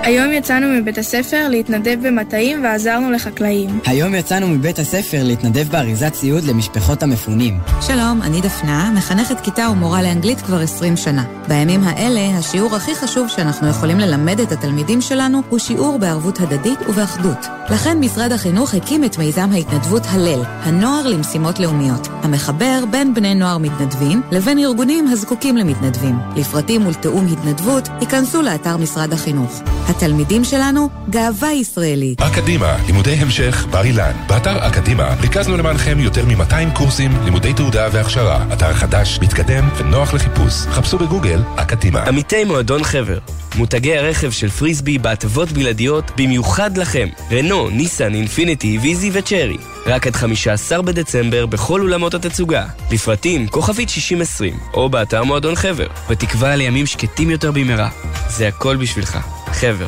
היום יצאנו מבית הספר להתנדב במטעים ועזרנו לחקלאים. היום יצאנו מבית הספר להתנדב באריזת ציוד למשפחות המפונים. שלום, אני דפנה, מחנכת כיתה ומורה לאנגלית כבר 20 שנה. בימים האלה, השיעור הכי חשוב שאנחנו יכולים ללמד את התלמידים שלנו הוא שיעור בערבות הדדית ובאחדות. לכן משרד החינוך הקים את מיזם ההתנדבות הלל, הנוער למשימות לאומיות, המחבר בין בני נוער מתנדבים לבין ארגונים הזקוקים למתנדבים. לפרטים ולתיאום התנדבות, היכנסו לאתר משרד החינוך. התלמידים שלנו, גאווה ישראלית. אקדימה, לימודי המשך, בר אילן. באתר אקדימה ריכזנו למענכם יותר מ-200 קורסים, לימודי תעודה והכשרה. אתר חדש, מתקדם ונוח לחיפוש. חפשו בגוגל אקדימה. עמיתי מועדון חבר, מותגי הרכב של פריסבי בהטבות בלעדיות במיוחד לכם. רנו, ניסן, אינפיניטי, ויזי וצ'רי. רק עד 15 בדצמבר בכל אולמות התצוגה. לפרטים, כוכבית 6020, או באתר מועדון חבר. בתקווה לימים שקטים יותר במהרה. זה הכל בשבילך. חבר.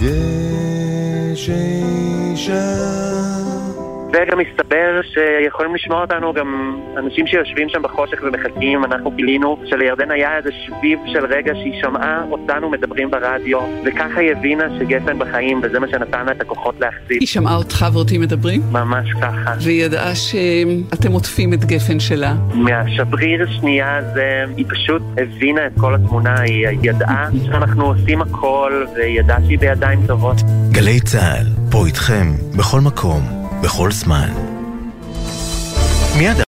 יש אישה וגם מסתבר שיכולים לשמוע אותנו גם אנשים שיושבים שם בחושך ומחכים, אנחנו גילינו שלירדן היה איזה שביב של רגע שהיא שמעה אותנו מדברים ברדיו, וככה היא הבינה שגפן בחיים, וזה מה שנתן לה את הכוחות להחזיק. היא שמעה אותך ואותי מדברים? ממש ככה. והיא ידעה שאתם עוטפים את גפן שלה? מהשבריר שנייה הזה, היא פשוט הבינה את כל התמונה, היא ידעה שאנחנו עושים הכל, והיא ידעה שהיא בידיים טובות. גלי צה"ל, פה איתכם, בכל מקום, בכל זמן. מיד